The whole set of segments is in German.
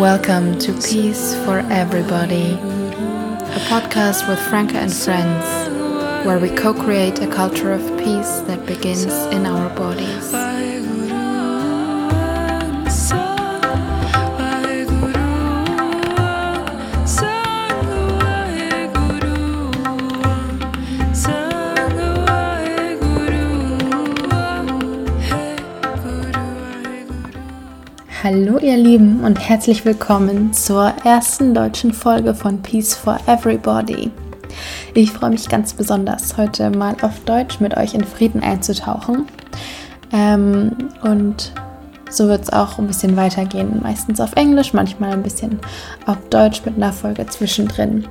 Welcome to Peace for Everybody, a podcast with Franca and friends, where we co create a culture of peace that begins in our bodies. Hallo ihr Lieben und herzlich willkommen zur ersten deutschen Folge von Peace for Everybody. Ich freue mich ganz besonders, heute mal auf Deutsch mit euch in Frieden einzutauchen. Ähm, und so wird es auch ein bisschen weitergehen, meistens auf Englisch, manchmal ein bisschen auf Deutsch mit einer Folge zwischendrin.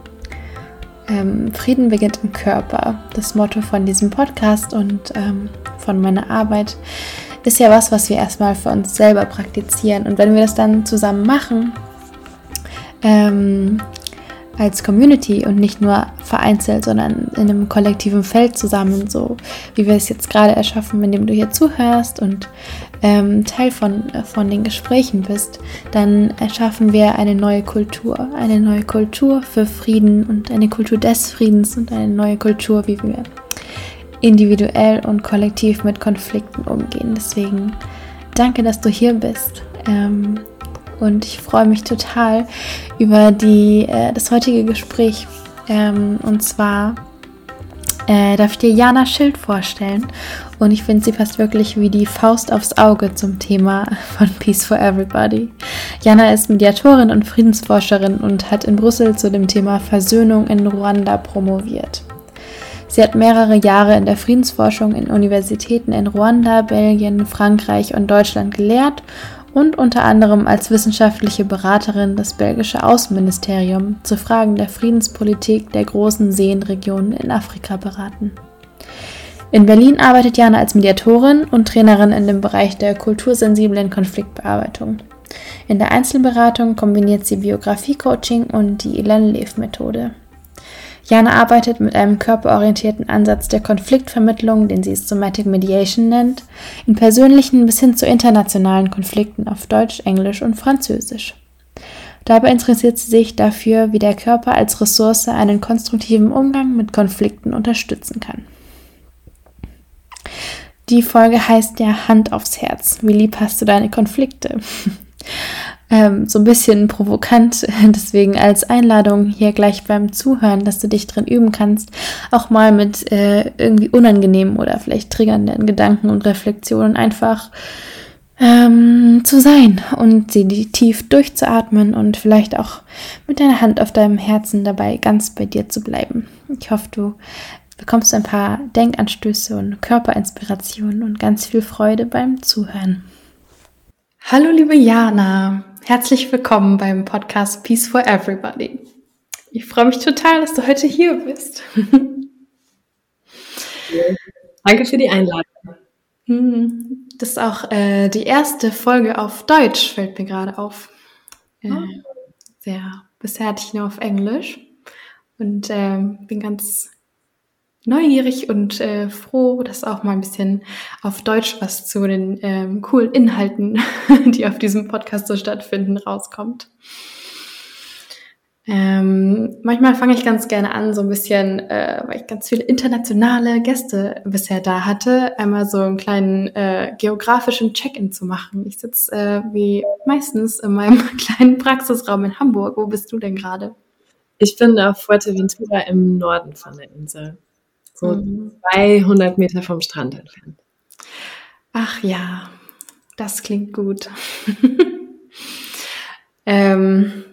Ähm, Frieden beginnt im Körper, das Motto von diesem Podcast und ähm, von meiner Arbeit ist ja was, was wir erstmal für uns selber praktizieren. Und wenn wir das dann zusammen machen, ähm, als Community und nicht nur vereinzelt, sondern in einem kollektiven Feld zusammen, so wie wir es jetzt gerade erschaffen, indem du hier zuhörst und ähm, Teil von, von den Gesprächen bist, dann erschaffen wir eine neue Kultur, eine neue Kultur für Frieden und eine Kultur des Friedens und eine neue Kultur, wie wir individuell und kollektiv mit Konflikten umgehen. Deswegen danke, dass du hier bist. Ähm, und ich freue mich total über die, äh, das heutige Gespräch. Ähm, und zwar äh, darf ich dir Jana Schild vorstellen. Und ich finde, sie passt wirklich wie die Faust aufs Auge zum Thema von Peace for Everybody. Jana ist Mediatorin und Friedensforscherin und hat in Brüssel zu dem Thema Versöhnung in Ruanda promoviert. Sie hat mehrere Jahre in der Friedensforschung in Universitäten in Ruanda, Belgien, Frankreich und Deutschland gelehrt und unter anderem als wissenschaftliche Beraterin das belgische Außenministerium zu Fragen der Friedenspolitik der großen Seenregionen in Afrika beraten. In Berlin arbeitet Jana als Mediatorin und Trainerin in dem Bereich der kultursensiblen Konfliktbearbeitung. In der Einzelberatung kombiniert sie Biografie-Coaching und die Ilan-Lev-Methode. Jana arbeitet mit einem körperorientierten Ansatz der Konfliktvermittlung, den sie Somatic Mediation nennt, in persönlichen bis hin zu internationalen Konflikten auf Deutsch, Englisch und Französisch. Dabei interessiert sie sich dafür, wie der Körper als Ressource einen konstruktiven Umgang mit Konflikten unterstützen kann. Die Folge heißt ja Hand aufs Herz. Wie lieb hast du deine Konflikte? Ähm, so ein bisschen provokant, deswegen als Einladung hier gleich beim Zuhören, dass du dich drin üben kannst, auch mal mit äh, irgendwie unangenehmen oder vielleicht triggernden Gedanken und Reflexionen einfach ähm, zu sein und sie tief durchzuatmen und vielleicht auch mit deiner Hand auf deinem Herzen dabei ganz bei dir zu bleiben. Ich hoffe, du bekommst ein paar Denkanstöße und Körperinspirationen und ganz viel Freude beim Zuhören. Hallo liebe Jana, herzlich willkommen beim Podcast Peace for Everybody. Ich freue mich total, dass du heute hier bist. Danke für die Einladung. Hm, das ist auch äh, die erste Folge auf Deutsch, fällt mir gerade auf. Äh, oh. Sehr, bisher hatte ich nur auf Englisch und äh, bin ganz neugierig und äh, froh, dass auch mal ein bisschen auf Deutsch was zu den ähm, coolen Inhalten, die auf diesem Podcast so stattfinden, rauskommt. Ähm, manchmal fange ich ganz gerne an, so ein bisschen, äh, weil ich ganz viele internationale Gäste bisher da hatte, einmal so einen kleinen äh, geografischen Check-in zu machen. Ich sitze äh, wie meistens in meinem kleinen Praxisraum in Hamburg. Wo bist du denn gerade? Ich bin auf Fuerteventura im Norden von der Insel so mhm. 200 Meter vom Strand entfernt. Ach ja, das klingt gut. ähm,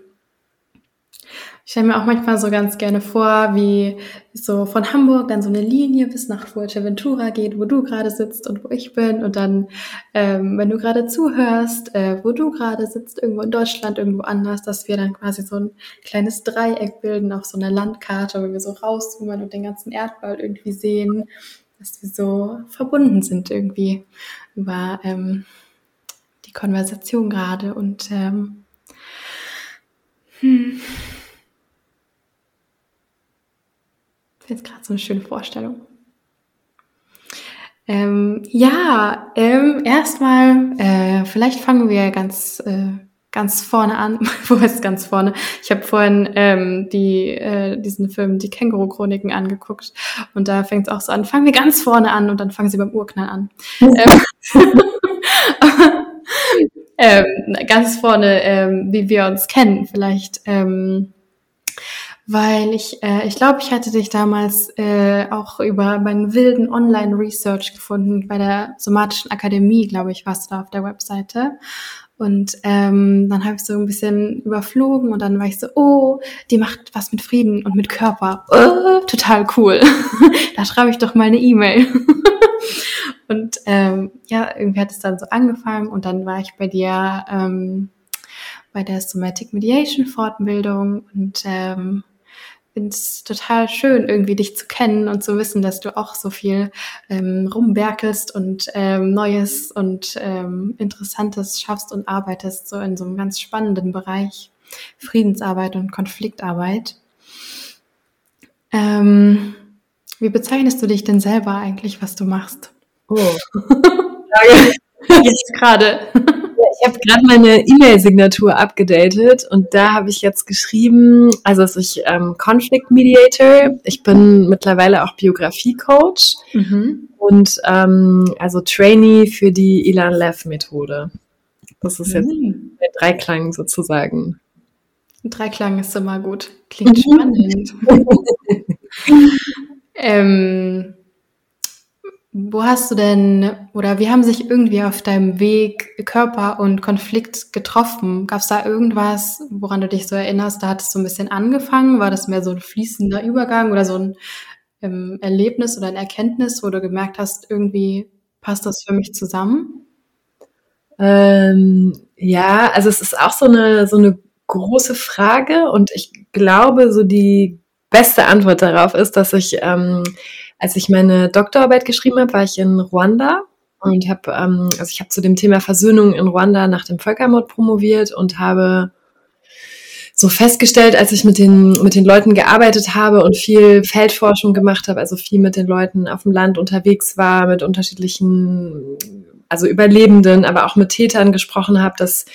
ich stelle mir auch manchmal so ganz gerne vor, wie so von Hamburg dann so eine Linie bis nach Fuerteventura geht, wo du gerade sitzt und wo ich bin. Und dann, ähm, wenn du gerade zuhörst, äh, wo du gerade sitzt, irgendwo in Deutschland, irgendwo anders, dass wir dann quasi so ein kleines Dreieck bilden auf so einer Landkarte, wo wir so rauszoomen und den ganzen Erdball irgendwie sehen, dass wir so verbunden sind irgendwie über ähm, die Konversation gerade. Und ähm, hm. Jetzt gerade so eine schöne Vorstellung. Ähm, ja, ähm, erstmal, äh, vielleicht fangen wir ganz, äh, ganz vorne an. Wo ist ganz vorne? Ich habe vorhin ähm, die, äh, diesen Film Die Känguru-Chroniken angeguckt und da fängt es auch so an. Fangen wir ganz vorne an und dann fangen sie beim Urknall an. ähm, ähm, ganz vorne, ähm, wie wir uns kennen, vielleicht. Ähm, weil ich, äh, ich glaube, ich hatte dich damals äh, auch über meinen wilden Online-Research gefunden bei der Somatischen Akademie, glaube ich, warst du da auf der Webseite. Und ähm, dann habe ich so ein bisschen überflogen und dann war ich so, oh, die macht was mit Frieden und mit Körper. Oh, total cool. da schreibe ich doch mal eine E-Mail. und ähm, ja, irgendwie hat es dann so angefangen und dann war ich bei dir ähm, bei der Somatic Mediation Fortbildung und ähm, finde es total schön, irgendwie dich zu kennen und zu wissen, dass du auch so viel ähm, rumwerkelst und ähm, Neues und ähm, Interessantes schaffst und arbeitest, so in so einem ganz spannenden Bereich Friedensarbeit und Konfliktarbeit. Ähm, wie bezeichnest du dich denn selber eigentlich, was du machst? Oh. Jetzt gerade ich habe gerade meine E-Mail-Signatur abgedatet und da habe ich jetzt geschrieben, also dass ich ähm, Conflict Mediator, ich bin mittlerweile auch Biografie-Coach mhm. und ähm, also Trainee für die Ilan Lev Methode. Das ist jetzt mhm. der Dreiklang sozusagen. Dreiklang ist immer gut. Klingt mhm. spannend. ähm, wo hast du denn oder wie haben sich irgendwie auf deinem Weg Körper und Konflikt getroffen? Gab es da irgendwas, woran du dich so erinnerst? Da hat es so ein bisschen angefangen. War das mehr so ein fließender Übergang oder so ein ähm, Erlebnis oder ein Erkenntnis, wo du gemerkt hast, irgendwie passt das für mich zusammen? Ähm, ja, also es ist auch so eine, so eine große Frage und ich glaube, so die beste Antwort darauf ist, dass ich ähm, als ich meine Doktorarbeit geschrieben habe, war ich in Ruanda und habe, ähm, also ich habe zu dem Thema Versöhnung in Ruanda nach dem Völkermord promoviert und habe so festgestellt, als ich mit den, mit den Leuten gearbeitet habe und viel Feldforschung gemacht habe, also viel mit den Leuten auf dem Land unterwegs war, mit unterschiedlichen, also Überlebenden, aber auch mit Tätern gesprochen habe, dass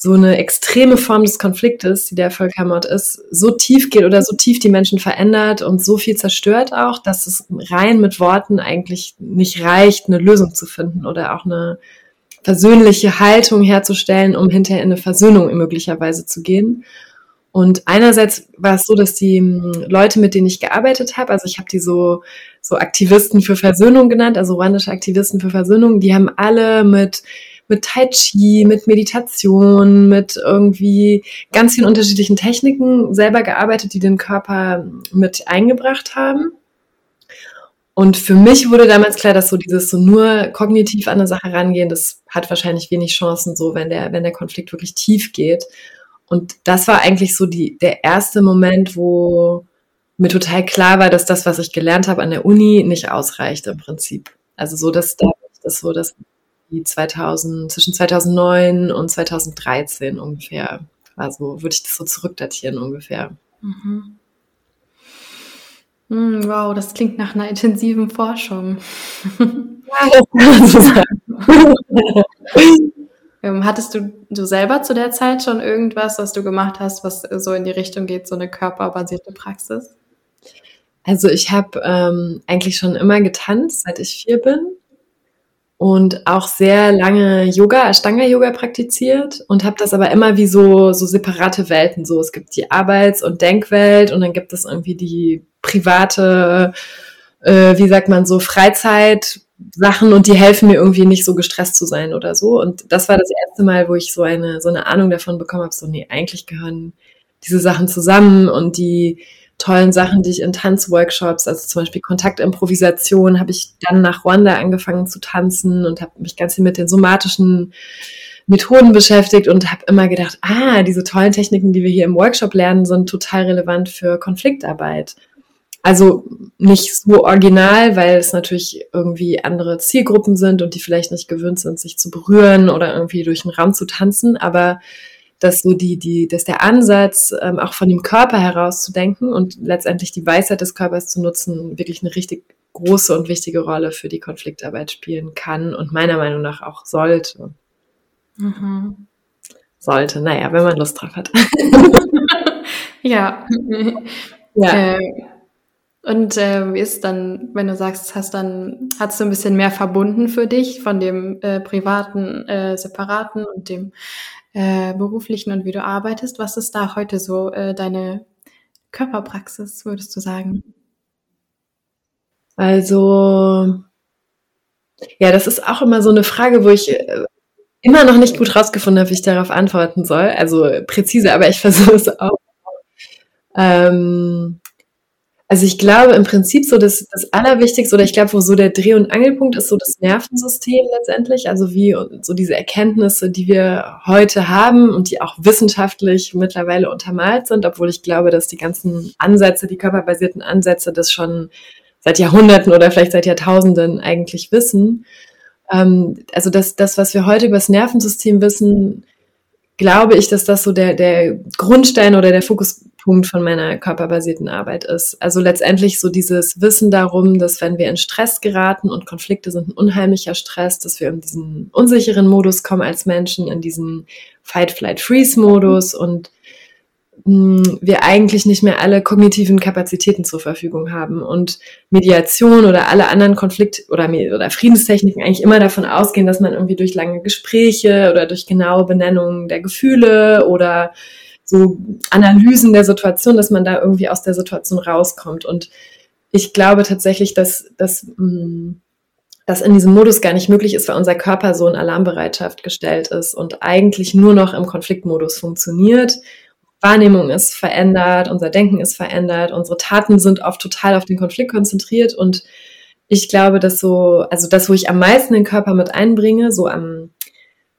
so eine extreme Form des Konfliktes, die der Völkermord ist, so tief geht oder so tief die Menschen verändert und so viel zerstört auch, dass es rein mit Worten eigentlich nicht reicht, eine Lösung zu finden oder auch eine versöhnliche Haltung herzustellen, um hinterher in eine Versöhnung möglicherweise zu gehen. Und einerseits war es so, dass die hm, Leute, mit denen ich gearbeitet habe, also ich habe die so, so Aktivisten für Versöhnung genannt, also ruandische Aktivisten für Versöhnung, die haben alle mit mit Tai Chi, mit Meditation, mit irgendwie ganz vielen unterschiedlichen Techniken selber gearbeitet, die den Körper mit eingebracht haben. Und für mich wurde damals klar, dass so dieses so nur kognitiv an eine Sache rangehen, das hat wahrscheinlich wenig Chancen, so wenn der, wenn der Konflikt wirklich tief geht. Und das war eigentlich so die, der erste Moment, wo mir total klar war, dass das, was ich gelernt habe an der Uni, nicht ausreicht im Prinzip. Also so, dass da das so das die 2000, zwischen 2009 und 2013 ungefähr. Also würde ich das so zurückdatieren ungefähr. Mhm. Hm, wow, das klingt nach einer intensiven Forschung. Ähm, hattest du, du selber zu der Zeit schon irgendwas, was du gemacht hast, was so in die Richtung geht, so eine körperbasierte Praxis? Also ich habe ähm, eigentlich schon immer getanzt, seit ich vier bin und auch sehr lange Yoga, Ashtanga-Yoga praktiziert und habe das aber immer wie so, so separate Welten. So, es gibt die Arbeits- und Denkwelt und dann gibt es irgendwie die private, äh, wie sagt man so, Freizeitsachen und die helfen mir irgendwie nicht so gestresst zu sein oder so. Und das war das erste Mal, wo ich so eine, so eine Ahnung davon bekommen habe, so, nee, eigentlich gehören diese Sachen zusammen und die tollen Sachen, die ich in Tanzworkshops, also zum Beispiel Kontaktimprovisation, habe ich dann nach Rwanda angefangen zu tanzen und habe mich ganz viel mit den somatischen Methoden beschäftigt und habe immer gedacht, ah, diese tollen Techniken, die wir hier im Workshop lernen, sind total relevant für Konfliktarbeit. Also nicht so original, weil es natürlich irgendwie andere Zielgruppen sind und die vielleicht nicht gewöhnt sind, sich zu berühren oder irgendwie durch den Raum zu tanzen, aber dass so die, die, dass der Ansatz, ähm, auch von dem Körper heraus zu denken und letztendlich die Weisheit des Körpers zu nutzen, wirklich eine richtig große und wichtige Rolle für die Konfliktarbeit spielen kann und meiner Meinung nach auch sollte. Mhm. Sollte, naja, wenn man Lust drauf hat. ja. ja. Äh, und äh, wie ist dann, wenn du sagst, hast dann hast du ein bisschen mehr verbunden für dich von dem äh, privaten, äh, separaten und dem äh, beruflichen und wie du arbeitest? Was ist da heute so äh, deine Körperpraxis, würdest du sagen? Also ja, das ist auch immer so eine Frage, wo ich äh, immer noch nicht gut rausgefunden habe, wie ich darauf antworten soll. Also präzise, aber ich versuche es auch. Ähm, also ich glaube im Prinzip so das, das Allerwichtigste oder ich glaube, wo so der Dreh- und Angelpunkt ist, so das Nervensystem letztendlich. Also wie so diese Erkenntnisse, die wir heute haben und die auch wissenschaftlich mittlerweile untermalt sind, obwohl ich glaube, dass die ganzen Ansätze, die körperbasierten Ansätze, das schon seit Jahrhunderten oder vielleicht seit Jahrtausenden eigentlich wissen. Ähm, also das, das, was wir heute über das Nervensystem wissen, glaube ich, dass das so der, der Grundstein oder der Fokuspunkt von meiner körperbasierten Arbeit ist. Also letztendlich so dieses Wissen darum, dass wenn wir in Stress geraten und Konflikte sind ein unheimlicher Stress, dass wir in diesen unsicheren Modus kommen als Menschen, in diesen Fight-Flight-Freeze-Modus und wir eigentlich nicht mehr alle kognitiven Kapazitäten zur Verfügung haben und Mediation oder alle anderen Konflikt- oder, oder Friedenstechniken eigentlich immer davon ausgehen, dass man irgendwie durch lange Gespräche oder durch genaue Benennungen der Gefühle oder so Analysen der Situation, dass man da irgendwie aus der Situation rauskommt. Und ich glaube tatsächlich, dass, dass das in diesem Modus gar nicht möglich ist, weil unser Körper so in Alarmbereitschaft gestellt ist und eigentlich nur noch im Konfliktmodus funktioniert Wahrnehmung ist verändert, unser Denken ist verändert, unsere Taten sind oft total auf den Konflikt konzentriert und ich glaube, dass so, also das, wo ich am meisten den Körper mit einbringe, so am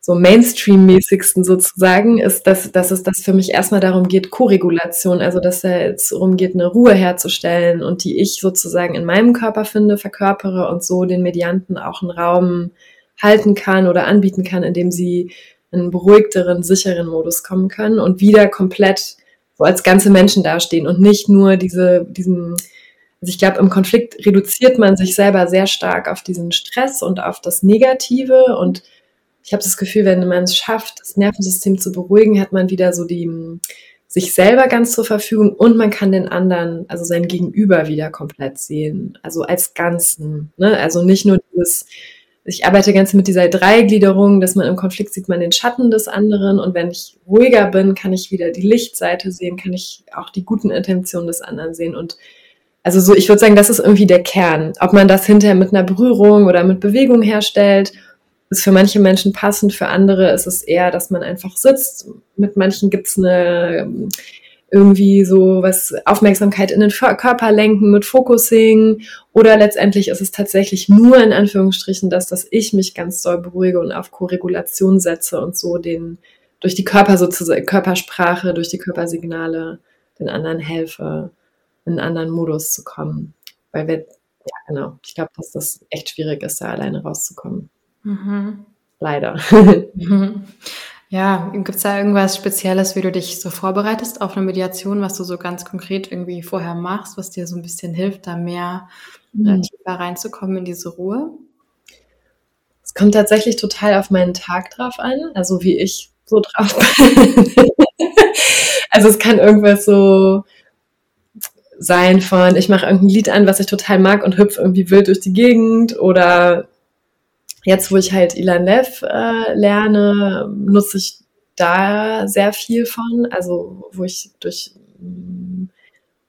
so Mainstream-mäßigsten sozusagen, ist, dass, dass es das für mich erstmal darum geht, Koregulation, also dass es darum geht, eine Ruhe herzustellen und die ich sozusagen in meinem Körper finde, verkörpere und so den Medianten auch einen Raum halten kann oder anbieten kann, indem sie in einen beruhigteren, sicheren Modus kommen können und wieder komplett so als ganze Menschen dastehen und nicht nur diese, diesen, also ich glaube, im Konflikt reduziert man sich selber sehr stark auf diesen Stress und auf das Negative und ich habe das Gefühl, wenn man es schafft, das Nervensystem zu beruhigen, hat man wieder so die sich selber ganz zur Verfügung und man kann den anderen, also sein Gegenüber wieder komplett sehen, also als Ganzen. Ne? Also nicht nur dieses ich arbeite ganz mit dieser Dreigliederung, dass man im Konflikt sieht man den Schatten des anderen und wenn ich ruhiger bin, kann ich wieder die Lichtseite sehen, kann ich auch die guten Intentionen des anderen sehen und also so, ich würde sagen, das ist irgendwie der Kern. Ob man das hinterher mit einer Berührung oder mit Bewegung herstellt, ist für manche Menschen passend, für andere ist es eher, dass man einfach sitzt. Mit manchen gibt es eine irgendwie so was Aufmerksamkeit in den Körper lenken mit Focusing oder letztendlich ist es tatsächlich nur in Anführungsstrichen das, dass ich mich ganz doll beruhige und auf Korregulation setze und so den durch die Körper sozusagen Körpersprache, durch die Körpersignale den anderen helfe, in einen anderen Modus zu kommen, weil wir ja genau, ich glaube, dass das echt schwierig ist, da alleine rauszukommen. Mhm. Leider. Mhm. Ja, gibt es da irgendwas Spezielles, wie du dich so vorbereitest auf eine Mediation, was du so ganz konkret irgendwie vorher machst, was dir so ein bisschen hilft, da mehr mhm. tiefer reinzukommen in diese Ruhe? Es kommt tatsächlich total auf meinen Tag drauf an, also wie ich so drauf bin. also es kann irgendwas so sein von, ich mache irgendein Lied an, was ich total mag und hüpfe irgendwie wild durch die Gegend oder jetzt, wo ich halt Ilan Lev äh, lerne, nutze ich da sehr viel von. Also, wo ich durch,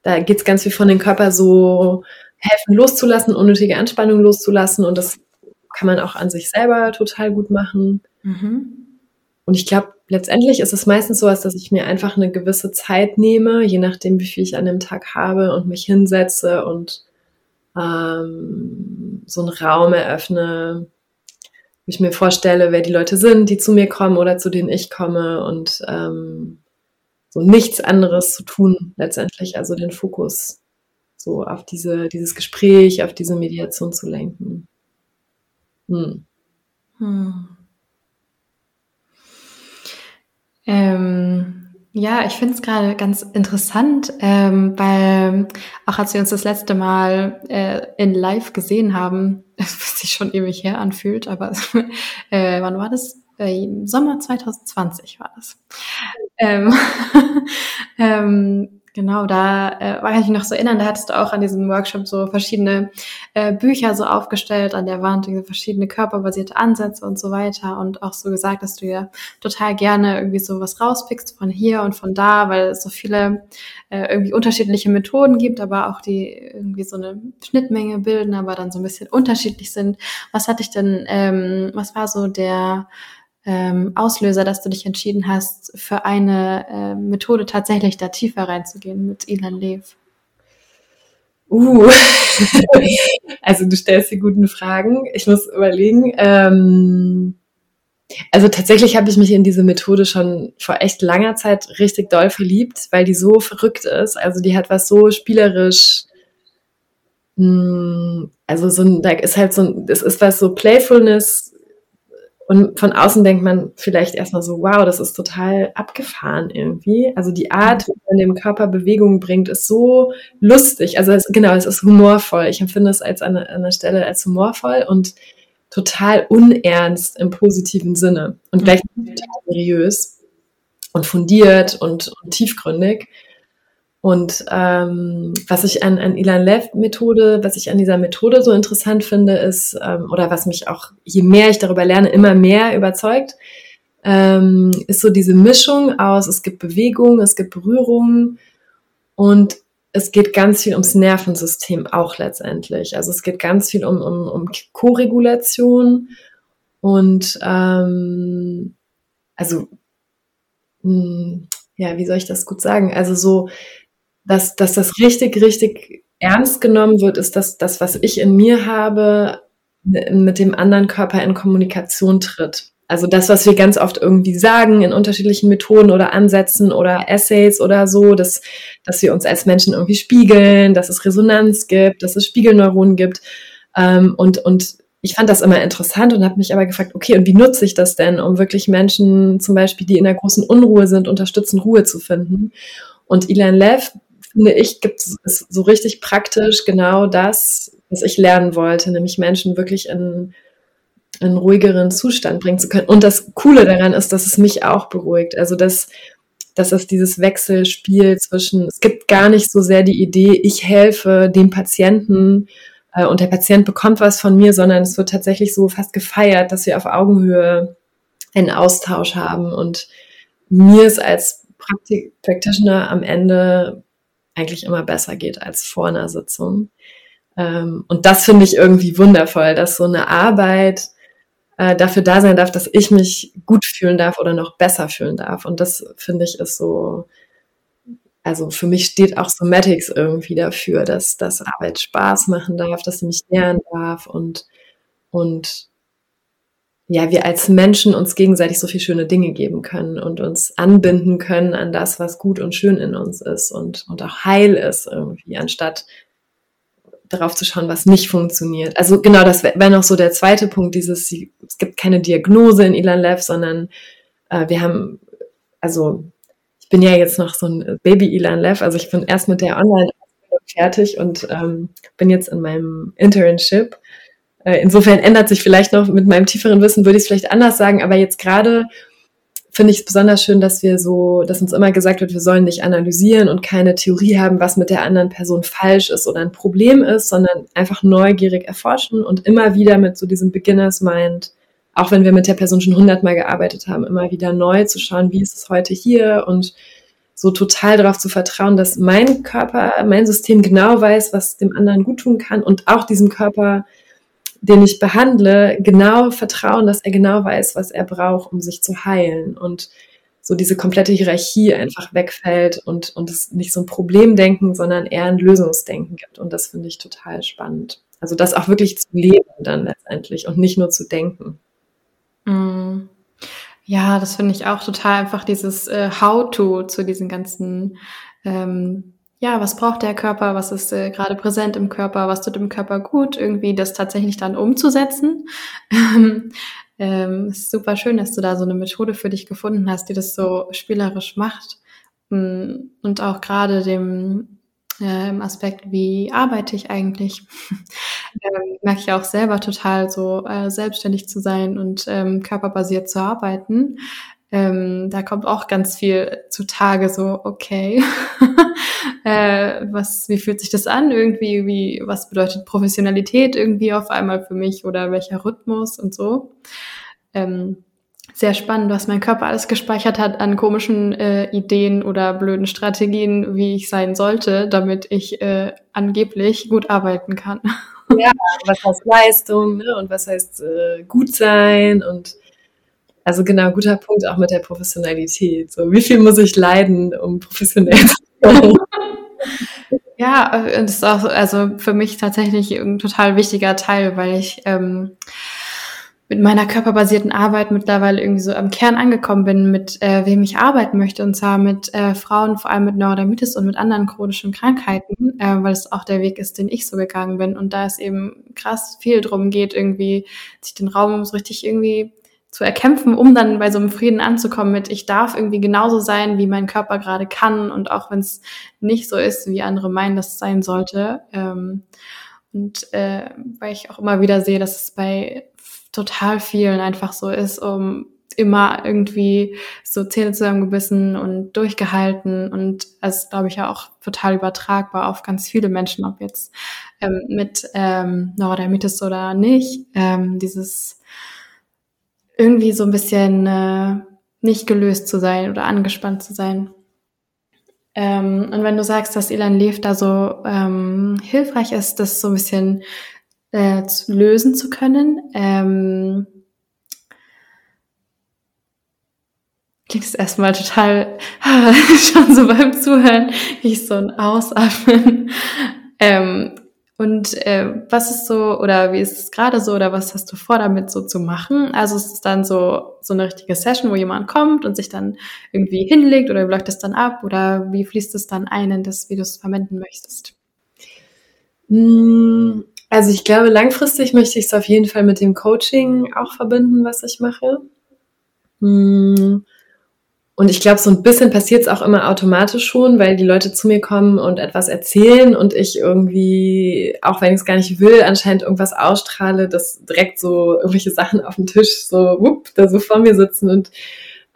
da geht es ganz viel von den Körper so helfen loszulassen, unnötige Anspannung loszulassen und das kann man auch an sich selber total gut machen. Mhm. Und ich glaube, letztendlich ist es meistens so, dass ich mir einfach eine gewisse Zeit nehme, je nachdem, wie viel ich an dem Tag habe und mich hinsetze und ähm, so einen Raum eröffne, ich mir vorstelle, wer die Leute sind, die zu mir kommen oder zu denen ich komme und ähm, so nichts anderes zu tun letztendlich, also den Fokus so auf diese, dieses Gespräch, auf diese Mediation zu lenken. Hm. Hm. Ähm, Ja, ich finde es gerade ganz interessant, ähm, weil auch als wir uns das letzte Mal äh, in Live gesehen haben, was sich schon ewig her anfühlt, aber äh, wann war das? Äh, Im Sommer 2020 war das. Ähm, ähm, Genau, da äh, war ich noch so erinnern, da hattest du auch an diesem Workshop so verschiedene äh, Bücher so aufgestellt an der Wand, diese verschiedene körperbasierte Ansätze und so weiter und auch so gesagt, dass du ja total gerne irgendwie so was rauspickst von hier und von da, weil es so viele äh, irgendwie unterschiedliche Methoden gibt, aber auch die irgendwie so eine Schnittmenge bilden, aber dann so ein bisschen unterschiedlich sind. Was hatte ich denn, ähm, was war so der ähm, Auslöser, dass du dich entschieden hast, für eine äh, Methode tatsächlich da tiefer reinzugehen mit Ilan Lev? Uh, also du stellst die guten Fragen. Ich muss überlegen. Ähm, also tatsächlich habe ich mich in diese Methode schon vor echt langer Zeit richtig doll verliebt, weil die so verrückt ist. Also die hat was so spielerisch. Mh, hm, also so ein, da ist halt so ein, es ist was so Playfulness und von außen denkt man vielleicht erstmal so, wow, das ist total abgefahren irgendwie. Also die Art, wie man dem Körper Bewegung bringt, ist so lustig. Also es, genau, es ist humorvoll. Ich empfinde es als an, an einer Stelle als humorvoll und total unernst im positiven Sinne und gleichzeitig total seriös und fundiert und, und tiefgründig. Und ähm, was ich an, an Ilan Lev Methode, was ich an dieser Methode so interessant finde, ist, ähm, oder was mich auch, je mehr ich darüber lerne, immer mehr überzeugt, ähm, ist so diese Mischung aus, es gibt Bewegung, es gibt Berührung und es geht ganz viel ums Nervensystem auch letztendlich. Also es geht ganz viel um, um, um Koregulation und ähm, also mh, hm, ja, wie soll ich das gut sagen? Also so dass, dass das richtig, richtig ernst genommen wird, ist, dass das, was ich in mir habe, mit dem anderen Körper in Kommunikation tritt. Also das, was wir ganz oft irgendwie sagen in unterschiedlichen Methoden oder Ansätzen oder Essays oder so, dass, dass wir uns als Menschen irgendwie spiegeln, dass es Resonanz gibt, dass es Spiegelneuronen gibt. Ähm, und, und ich fand das immer interessant und habe mich aber gefragt, okay, und wie nutze ich das denn, um wirklich Menschen zum Beispiel, die in der großen Unruhe sind, unterstützen, Ruhe zu finden? Und Ilan Lev finde ich, gibt es so richtig praktisch genau das, was ich lernen wollte, nämlich Menschen wirklich in einen ruhigeren Zustand bringen zu können. Und das Coole daran ist, dass es mich auch beruhigt. Also, dass, dass es dieses Wechselspiel zwischen, es gibt gar nicht so sehr die Idee, ich helfe dem Patienten äh, und der Patient bekommt was von mir, sondern es wird tatsächlich so fast gefeiert, dass wir auf Augenhöhe einen Austausch haben und mir es als Praktik Practitioner am Ende eigentlich immer besser geht als vor einer Sitzung. Ähm, und das finde ich irgendwie wundervoll, dass so eine Arbeit äh, dafür da sein darf, dass ich mich gut fühlen darf oder noch besser fühlen darf. Und das finde ich ist so, also für mich steht auch Somatics irgendwie dafür, dass, dass Arbeit Spaß machen darf, dass sie mich lernen darf und, und ja, wir als Menschen uns gegenseitig so viele schöne Dinge geben können und uns anbinden können an das, was gut und schön in uns ist und, und auch heil ist irgendwie, anstatt darauf zu schauen, was nicht funktioniert. Also genau, das wäre wär noch so der zweite Punkt, dieses, es gibt keine Diagnose in Elan Lev, sondern äh, wir haben, also ich bin ja jetzt noch so ein Baby Elan Lev, also ich bin erst mit der Online fertig und ähm, bin jetzt in meinem Internship insofern ändert sich vielleicht noch mit meinem tieferen Wissen, würde ich es vielleicht anders sagen, aber jetzt gerade finde ich es besonders schön, dass wir so, dass uns immer gesagt wird, wir sollen nicht analysieren und keine Theorie haben, was mit der anderen Person falsch ist oder ein Problem ist, sondern einfach neugierig erforschen und immer wieder mit so diesem Beginners Mind, auch wenn wir mit der Person schon hundertmal gearbeitet haben, immer wieder neu zu schauen, wie ist es heute hier und so total darauf zu vertrauen, dass mein Körper, mein System genau weiß, was dem anderen gut tun kann und auch diesem Körper den ich behandle, genau vertrauen, dass er genau weiß, was er braucht, um sich zu heilen. Und so diese komplette Hierarchie einfach wegfällt und, und es nicht so ein Problemdenken, sondern eher ein Lösungsdenken gibt. Und das finde ich total spannend. Also das auch wirklich zu leben dann letztendlich und nicht nur zu denken. Mm. Ja, das finde ich auch total einfach dieses äh, How-to zu diesen ganzen ähm, ja, was braucht der Körper, was ist äh, gerade präsent im Körper, was tut dem Körper gut, irgendwie das tatsächlich dann umzusetzen. ähm, ist super schön, dass du da so eine Methode für dich gefunden hast, die das so spielerisch macht. Mm, und auch gerade dem äh, Aspekt, wie arbeite ich eigentlich, ähm, merke ich auch selber total so äh, selbstständig zu sein und ähm, körperbasiert zu arbeiten. Ähm, da kommt auch ganz viel zutage, so, okay, äh, was, wie fühlt sich das an irgendwie, wie, was bedeutet Professionalität irgendwie auf einmal für mich oder welcher Rhythmus und so. Ähm, sehr spannend, was mein Körper alles gespeichert hat an komischen äh, Ideen oder blöden Strategien, wie ich sein sollte, damit ich äh, angeblich gut arbeiten kann. Ja, was heißt Leistung ne? und was heißt äh, gut sein und also genau, guter Punkt auch mit der Professionalität. So, wie viel muss ich leiden, um professionell zu sein? ja, äh, das ist auch also für mich tatsächlich ein total wichtiger Teil, weil ich ähm, mit meiner körperbasierten Arbeit mittlerweile irgendwie so am Kern angekommen bin, mit äh, wem ich arbeiten möchte, und zwar mit äh, Frauen, vor allem mit Neurodermitis und mit anderen chronischen Krankheiten, äh, weil es auch der Weg ist, den ich so gegangen bin. Und da es eben krass viel drum geht, irgendwie sich den Raum so richtig irgendwie zu erkämpfen, um dann bei so einem Frieden anzukommen mit, ich darf irgendwie genauso sein, wie mein Körper gerade kann und auch wenn es nicht so ist, wie andere meinen, dass es sein sollte. Ähm, und äh, weil ich auch immer wieder sehe, dass es bei total vielen einfach so ist, um immer irgendwie so Zähne zusammengebissen und durchgehalten und es glaube ich ja auch total übertragbar auf ganz viele Menschen, ob jetzt ähm, mit ähm, Neurodermitis oder nicht, ähm, dieses irgendwie so ein bisschen äh, nicht gelöst zu sein oder angespannt zu sein. Ähm, und wenn du sagst, dass Elan Lev da so ähm, hilfreich ist, das so ein bisschen äh, zu lösen zu können. Ähm, klingt es erstmal total schon so beim Zuhören, wie ich so ein Ausatmen. Ähm, und äh, was ist so, oder wie ist es gerade so, oder was hast du vor, damit so zu machen? Also ist es dann so, so eine richtige Session, wo jemand kommt und sich dann irgendwie hinlegt oder läuft es dann ab oder wie fließt es dann ein in das, wie du es verwenden möchtest? Hm, also ich glaube, langfristig möchte ich es auf jeden Fall mit dem Coaching auch verbinden, was ich mache. Hm. Und ich glaube, so ein bisschen passiert es auch immer automatisch schon, weil die Leute zu mir kommen und etwas erzählen und ich irgendwie, auch wenn ich es gar nicht will, anscheinend irgendwas ausstrahle, dass direkt so irgendwelche Sachen auf dem Tisch so, wupp, da so vor mir sitzen und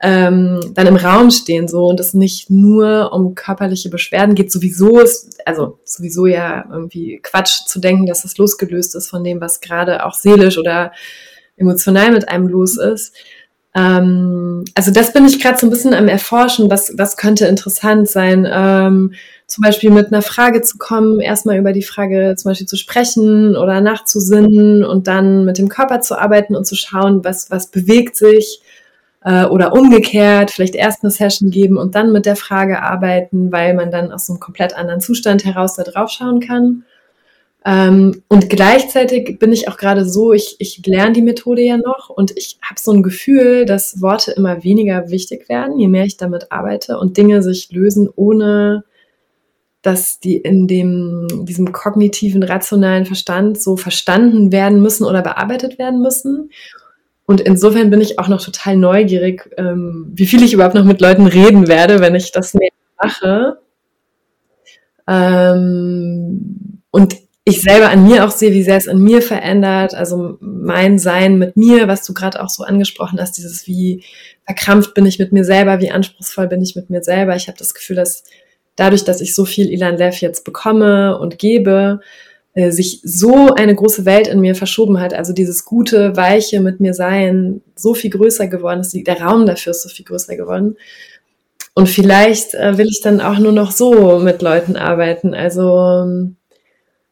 ähm, dann im Raum stehen so und es nicht nur um körperliche Beschwerden geht, sowieso ist, also sowieso ja irgendwie Quatsch zu denken, dass es losgelöst ist von dem, was gerade auch seelisch oder emotional mit einem los ist. Ähm, also das bin ich gerade so ein bisschen am Erforschen, was, was könnte interessant sein. Ähm, zum Beispiel mit einer Frage zu kommen, erstmal über die Frage zum Beispiel zu sprechen oder nachzusinnen und dann mit dem Körper zu arbeiten und zu schauen, was, was bewegt sich äh, oder umgekehrt, vielleicht erst eine Session geben und dann mit der Frage arbeiten, weil man dann aus einem komplett anderen Zustand heraus da drauf schauen kann. Ähm, und gleichzeitig bin ich auch gerade so, ich, ich lerne die Methode ja noch und ich habe so ein Gefühl, dass Worte immer weniger wichtig werden, je mehr ich damit arbeite und Dinge sich lösen, ohne dass die in dem, diesem kognitiven, rationalen Verstand so verstanden werden müssen oder bearbeitet werden müssen. Und insofern bin ich auch noch total neugierig, ähm, wie viel ich überhaupt noch mit Leuten reden werde, wenn ich das mehr mache. Ähm, und ich selber an mir auch sehe, wie sehr es an mir verändert. Also mein Sein mit mir, was du gerade auch so angesprochen hast, dieses wie verkrampft bin ich mit mir selber, wie anspruchsvoll bin ich mit mir selber. Ich habe das Gefühl, dass dadurch, dass ich so viel Ilan Lev jetzt bekomme und gebe, äh, sich so eine große Welt in mir verschoben hat, also dieses gute, weiche mit mir sein, so viel größer geworden ist, der Raum dafür ist so viel größer geworden. Und vielleicht äh, will ich dann auch nur noch so mit Leuten arbeiten. Also ähm,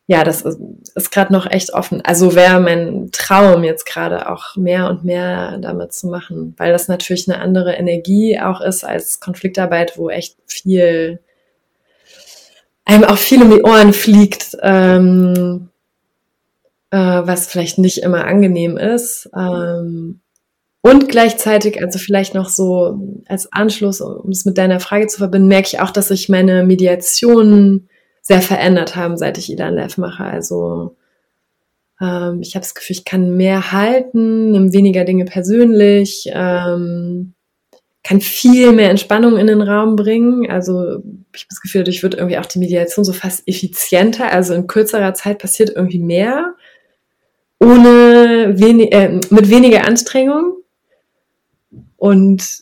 ja, das ist, ist gerade noch echt offen. Also wäre mein Traum jetzt gerade auch mehr und mehr damit zu machen, weil das natürlich eine andere Energie auch ist als Konfliktarbeit, wo echt viel einem auch viel um die Ohren fliegt, ähm, äh, was vielleicht nicht immer angenehm ist. Ähm, und gleichzeitig, also vielleicht noch so als Anschluss, um es mit deiner Frage zu verbinden, merke ich auch, dass sich meine Mediationen sehr verändert haben, seit ich Ilan Lev mache. Also ähm, ich habe das Gefühl, ich kann mehr halten, nehme weniger Dinge persönlich. Ähm, kann viel mehr Entspannung in den Raum bringen. Also ich habe das Gefühl, dadurch wird irgendwie auch die Mediation so fast effizienter. Also in kürzerer Zeit passiert irgendwie mehr, ohne wenig, äh, mit weniger Anstrengung. Und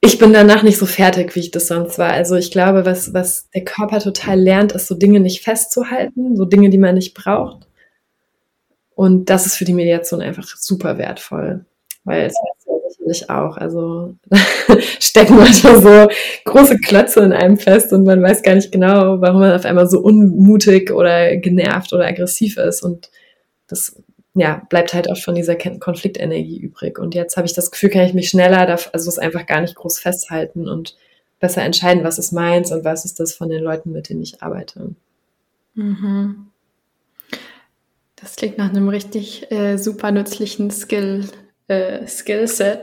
ich bin danach nicht so fertig, wie ich das sonst war. Also ich glaube, was, was der Körper total lernt, ist so Dinge nicht festzuhalten, so Dinge, die man nicht braucht. Und das ist für die Mediation einfach super wertvoll, weil es sicherlich auch. Also stecken manchmal so große Klötze in einem fest und man weiß gar nicht genau, warum man auf einmal so unmutig oder genervt oder aggressiv ist. Und das ja, bleibt halt auch von dieser Konfliktenergie übrig. Und jetzt habe ich das Gefühl, kann ich mich schneller, also es einfach gar nicht groß festhalten und besser entscheiden, was ist meins und was ist das von den Leuten, mit denen ich arbeite. Mhm. Das klingt nach einem richtig äh, super nützlichen Skill, äh, Skillset.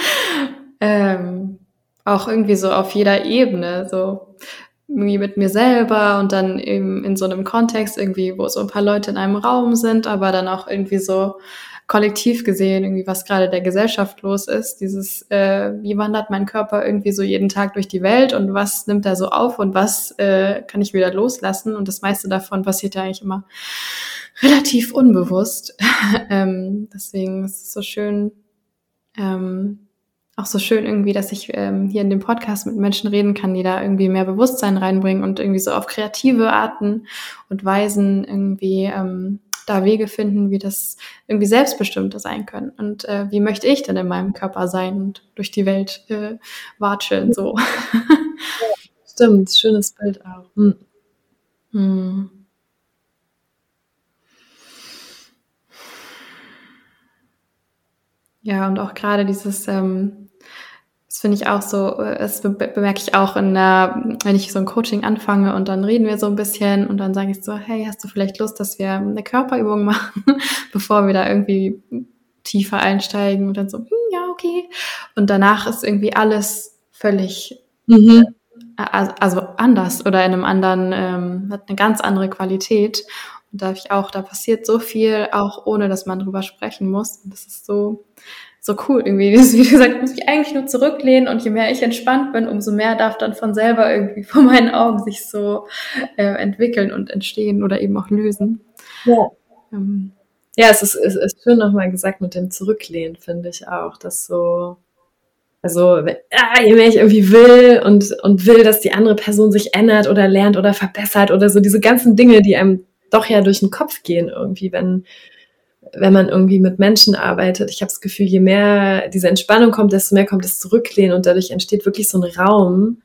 ähm, auch irgendwie so auf jeder Ebene, so irgendwie mit mir selber und dann eben in so einem Kontext irgendwie, wo so ein paar Leute in einem Raum sind, aber dann auch irgendwie so kollektiv gesehen, irgendwie was gerade der Gesellschaft los ist, dieses, äh, wie wandert mein Körper irgendwie so jeden Tag durch die Welt und was nimmt er so auf und was äh, kann ich wieder loslassen und das meiste davon passiert ja eigentlich immer relativ unbewusst. ähm, deswegen ist es so schön, ähm, auch so schön irgendwie, dass ich ähm, hier in dem Podcast mit Menschen reden kann, die da irgendwie mehr Bewusstsein reinbringen und irgendwie so auf kreative Arten und Weisen irgendwie ähm, da Wege finden, wie das irgendwie selbstbestimmter sein können. Und äh, wie möchte ich denn in meinem Körper sein und durch die Welt äh, watscheln so. Stimmt, schönes Bild auch. Hm. Hm. Ja, und auch gerade dieses, ähm, das finde ich auch so, äh, das bemerke ich auch in der, wenn ich so ein Coaching anfange und dann reden wir so ein bisschen und dann sage ich so, hey, hast du vielleicht Lust, dass wir eine Körperübung machen, bevor wir da irgendwie tiefer einsteigen und dann so, hm, ja, okay. Und danach ist irgendwie alles völlig, mhm. also, also anders oder in einem anderen, ähm, hat eine ganz andere Qualität. Und da ich auch, da passiert so viel, auch ohne dass man drüber sprechen muss. Und das ist so, so cool irgendwie. Wie gesagt, ich muss mich eigentlich nur zurücklehnen und je mehr ich entspannt bin, umso mehr darf dann von selber irgendwie vor meinen Augen sich so äh, entwickeln und entstehen oder eben auch lösen. Ja. Ähm, ja, es ist, es ist schön nochmal gesagt mit dem Zurücklehnen, finde ich auch, dass so, also ah, je mehr ich irgendwie will und, und will, dass die andere Person sich ändert oder lernt oder verbessert oder so diese ganzen Dinge, die einem doch ja durch den Kopf gehen irgendwie, wenn, wenn man irgendwie mit Menschen arbeitet. Ich habe das Gefühl, je mehr diese Entspannung kommt, desto mehr kommt das Zurücklehnen und dadurch entsteht wirklich so ein Raum,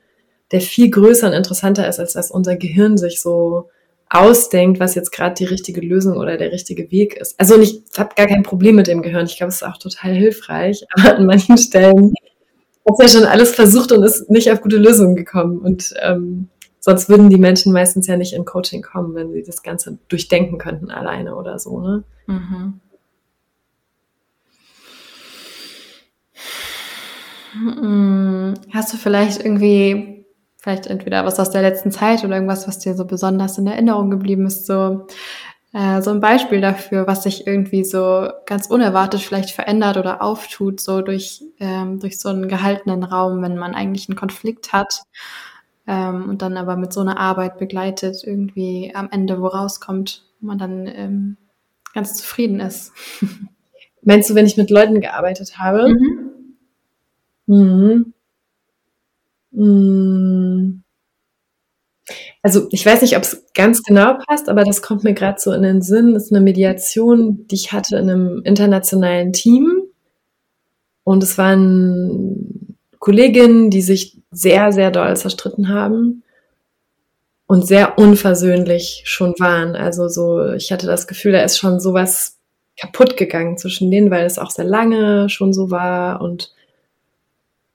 der viel größer und interessanter ist, als dass unser Gehirn sich so ausdenkt, was jetzt gerade die richtige Lösung oder der richtige Weg ist. Also ich habe gar kein Problem mit dem Gehirn. Ich glaube, es ist auch total hilfreich. Aber an manchen Stellen hat ja schon alles versucht und ist nicht auf gute Lösungen gekommen. Und ähm, Sonst würden die Menschen meistens ja nicht in Coaching kommen, wenn sie das Ganze durchdenken könnten alleine oder so. Ne? Mhm. Mm, hast du vielleicht irgendwie, vielleicht entweder was aus der letzten Zeit oder irgendwas, was dir so besonders in Erinnerung geblieben ist, so, äh, so ein Beispiel dafür, was sich irgendwie so ganz unerwartet vielleicht verändert oder auftut, so durch, ähm, durch so einen gehaltenen Raum, wenn man eigentlich einen Konflikt hat ähm, und dann aber mit so einer Arbeit begleitet irgendwie am Ende wo rauskommt, wo man dann ähm, ganz zufrieden ist. Meinst du, wenn ich mit Leuten gearbeitet habe? Mhm. Mhm. Also ich weiß nicht, ob es ganz genau passt, aber das kommt mir gerade so in den Sinn. Das ist eine Mediation, die ich hatte in einem internationalen Team. Und es waren Kolleginnen, die sich sehr, sehr doll zerstritten haben und sehr unversöhnlich schon waren. Also so, ich hatte das Gefühl, da ist schon sowas kaputt gegangen zwischen denen, weil es auch sehr lange schon so war und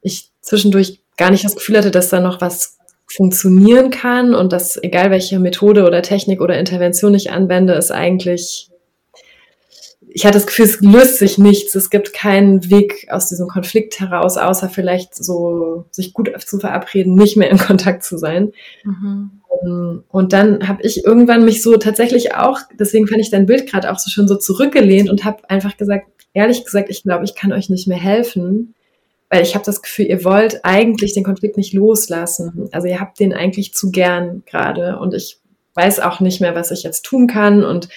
ich zwischendurch gar nicht das Gefühl hatte, dass da noch was funktionieren kann und dass egal welche Methode oder Technik oder Intervention ich anwende, ist eigentlich ich hatte das Gefühl, es löst sich nichts. Es gibt keinen Weg aus diesem Konflikt heraus, außer vielleicht so sich gut zu verabreden, nicht mehr in Kontakt zu sein. Mhm. Ähm, und dann habe ich irgendwann mich so tatsächlich auch, deswegen fand ich dein Bild gerade auch so schön so zurückgelehnt und habe einfach gesagt, ehrlich gesagt, ich glaube, ich kann euch nicht mehr helfen, weil ich habe das Gefühl, ihr wollt eigentlich den Konflikt nicht loslassen. Also ihr habt den eigentlich zu gern gerade und ich weiß auch nicht mehr, was ich jetzt tun kann und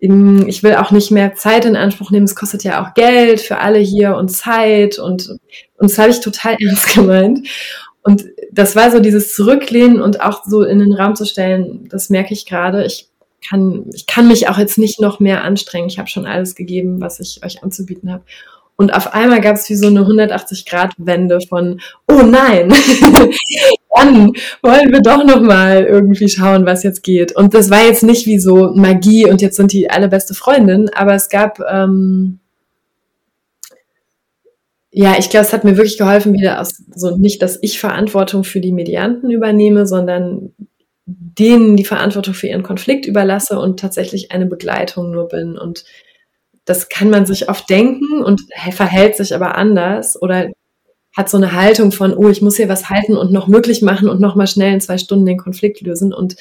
ich will auch nicht mehr Zeit in Anspruch nehmen. Es kostet ja auch Geld für alle hier und Zeit und, und das habe ich total ernst gemeint. Und das war so dieses Zurücklehnen und auch so in den Raum zu stellen, das merke ich gerade. Ich kann, ich kann mich auch jetzt nicht noch mehr anstrengen. Ich habe schon alles gegeben, was ich euch anzubieten habe. Und auf einmal gab es wie so eine 180-Grad-Wende von, oh nein, dann wollen wir doch noch mal irgendwie schauen, was jetzt geht. Und das war jetzt nicht wie so Magie und jetzt sind die alle beste Freundin, aber es gab, ähm, ja, ich glaube, es hat mir wirklich geholfen, wieder aus, so nicht, dass ich Verantwortung für die Medianten übernehme, sondern denen die Verantwortung für ihren Konflikt überlasse und tatsächlich eine Begleitung nur bin und das kann man sich oft denken und verhält sich aber anders oder hat so eine Haltung von, oh, ich muss hier was halten und noch möglich machen und noch mal schnell in zwei Stunden den Konflikt lösen. Und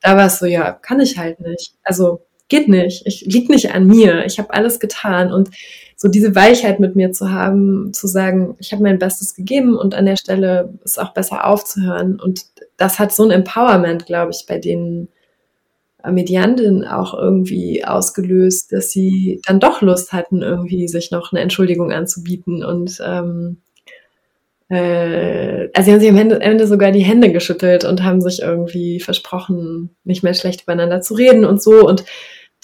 da war es so, ja, kann ich halt nicht. Also geht nicht. Ich liegt nicht an mir. Ich habe alles getan und so diese Weichheit mit mir zu haben, zu sagen, ich habe mein Bestes gegeben und an der Stelle ist auch besser aufzuhören. Und das hat so ein Empowerment, glaube ich, bei denen Mediantin auch irgendwie ausgelöst, dass sie dann doch Lust hatten, irgendwie sich noch eine Entschuldigung anzubieten. Und ähm, äh, also sie haben sich am Ende, Ende sogar die Hände geschüttelt und haben sich irgendwie versprochen, nicht mehr schlecht übereinander zu reden und so. Und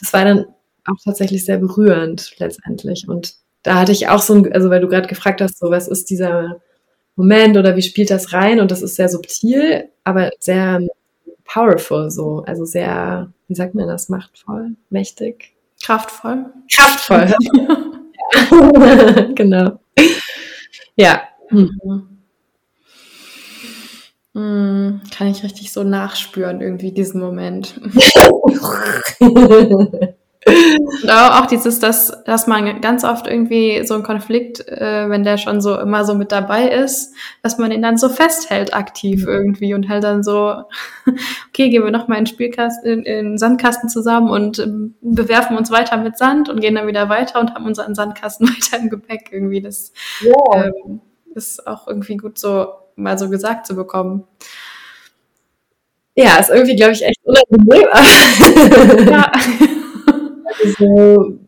das war dann auch tatsächlich sehr berührend letztendlich. Und da hatte ich auch so ein, also weil du gerade gefragt hast, so was ist dieser Moment oder wie spielt das rein? Und das ist sehr subtil, aber sehr powerful so, also sehr, wie sagt man das, machtvoll, mächtig? Kraftvoll. Kraftvoll. genau. Ja. Mhm. Mhm. Kann ich richtig so nachspüren, irgendwie diesen Moment. Und auch dieses, dass, dass man ganz oft irgendwie so ein Konflikt, äh, wenn der schon so immer so mit dabei ist, dass man ihn dann so festhält aktiv irgendwie und halt dann so, okay, gehen wir nochmal in Spielkasten, in, in Sandkasten zusammen und ähm, bewerfen uns weiter mit Sand und gehen dann wieder weiter und haben unseren Sandkasten weiter im Gepäck irgendwie. Das ja. ähm, ist auch irgendwie gut so mal so gesagt zu bekommen. Ja, ist irgendwie, glaube ich, echt unangenehm. ja. Also,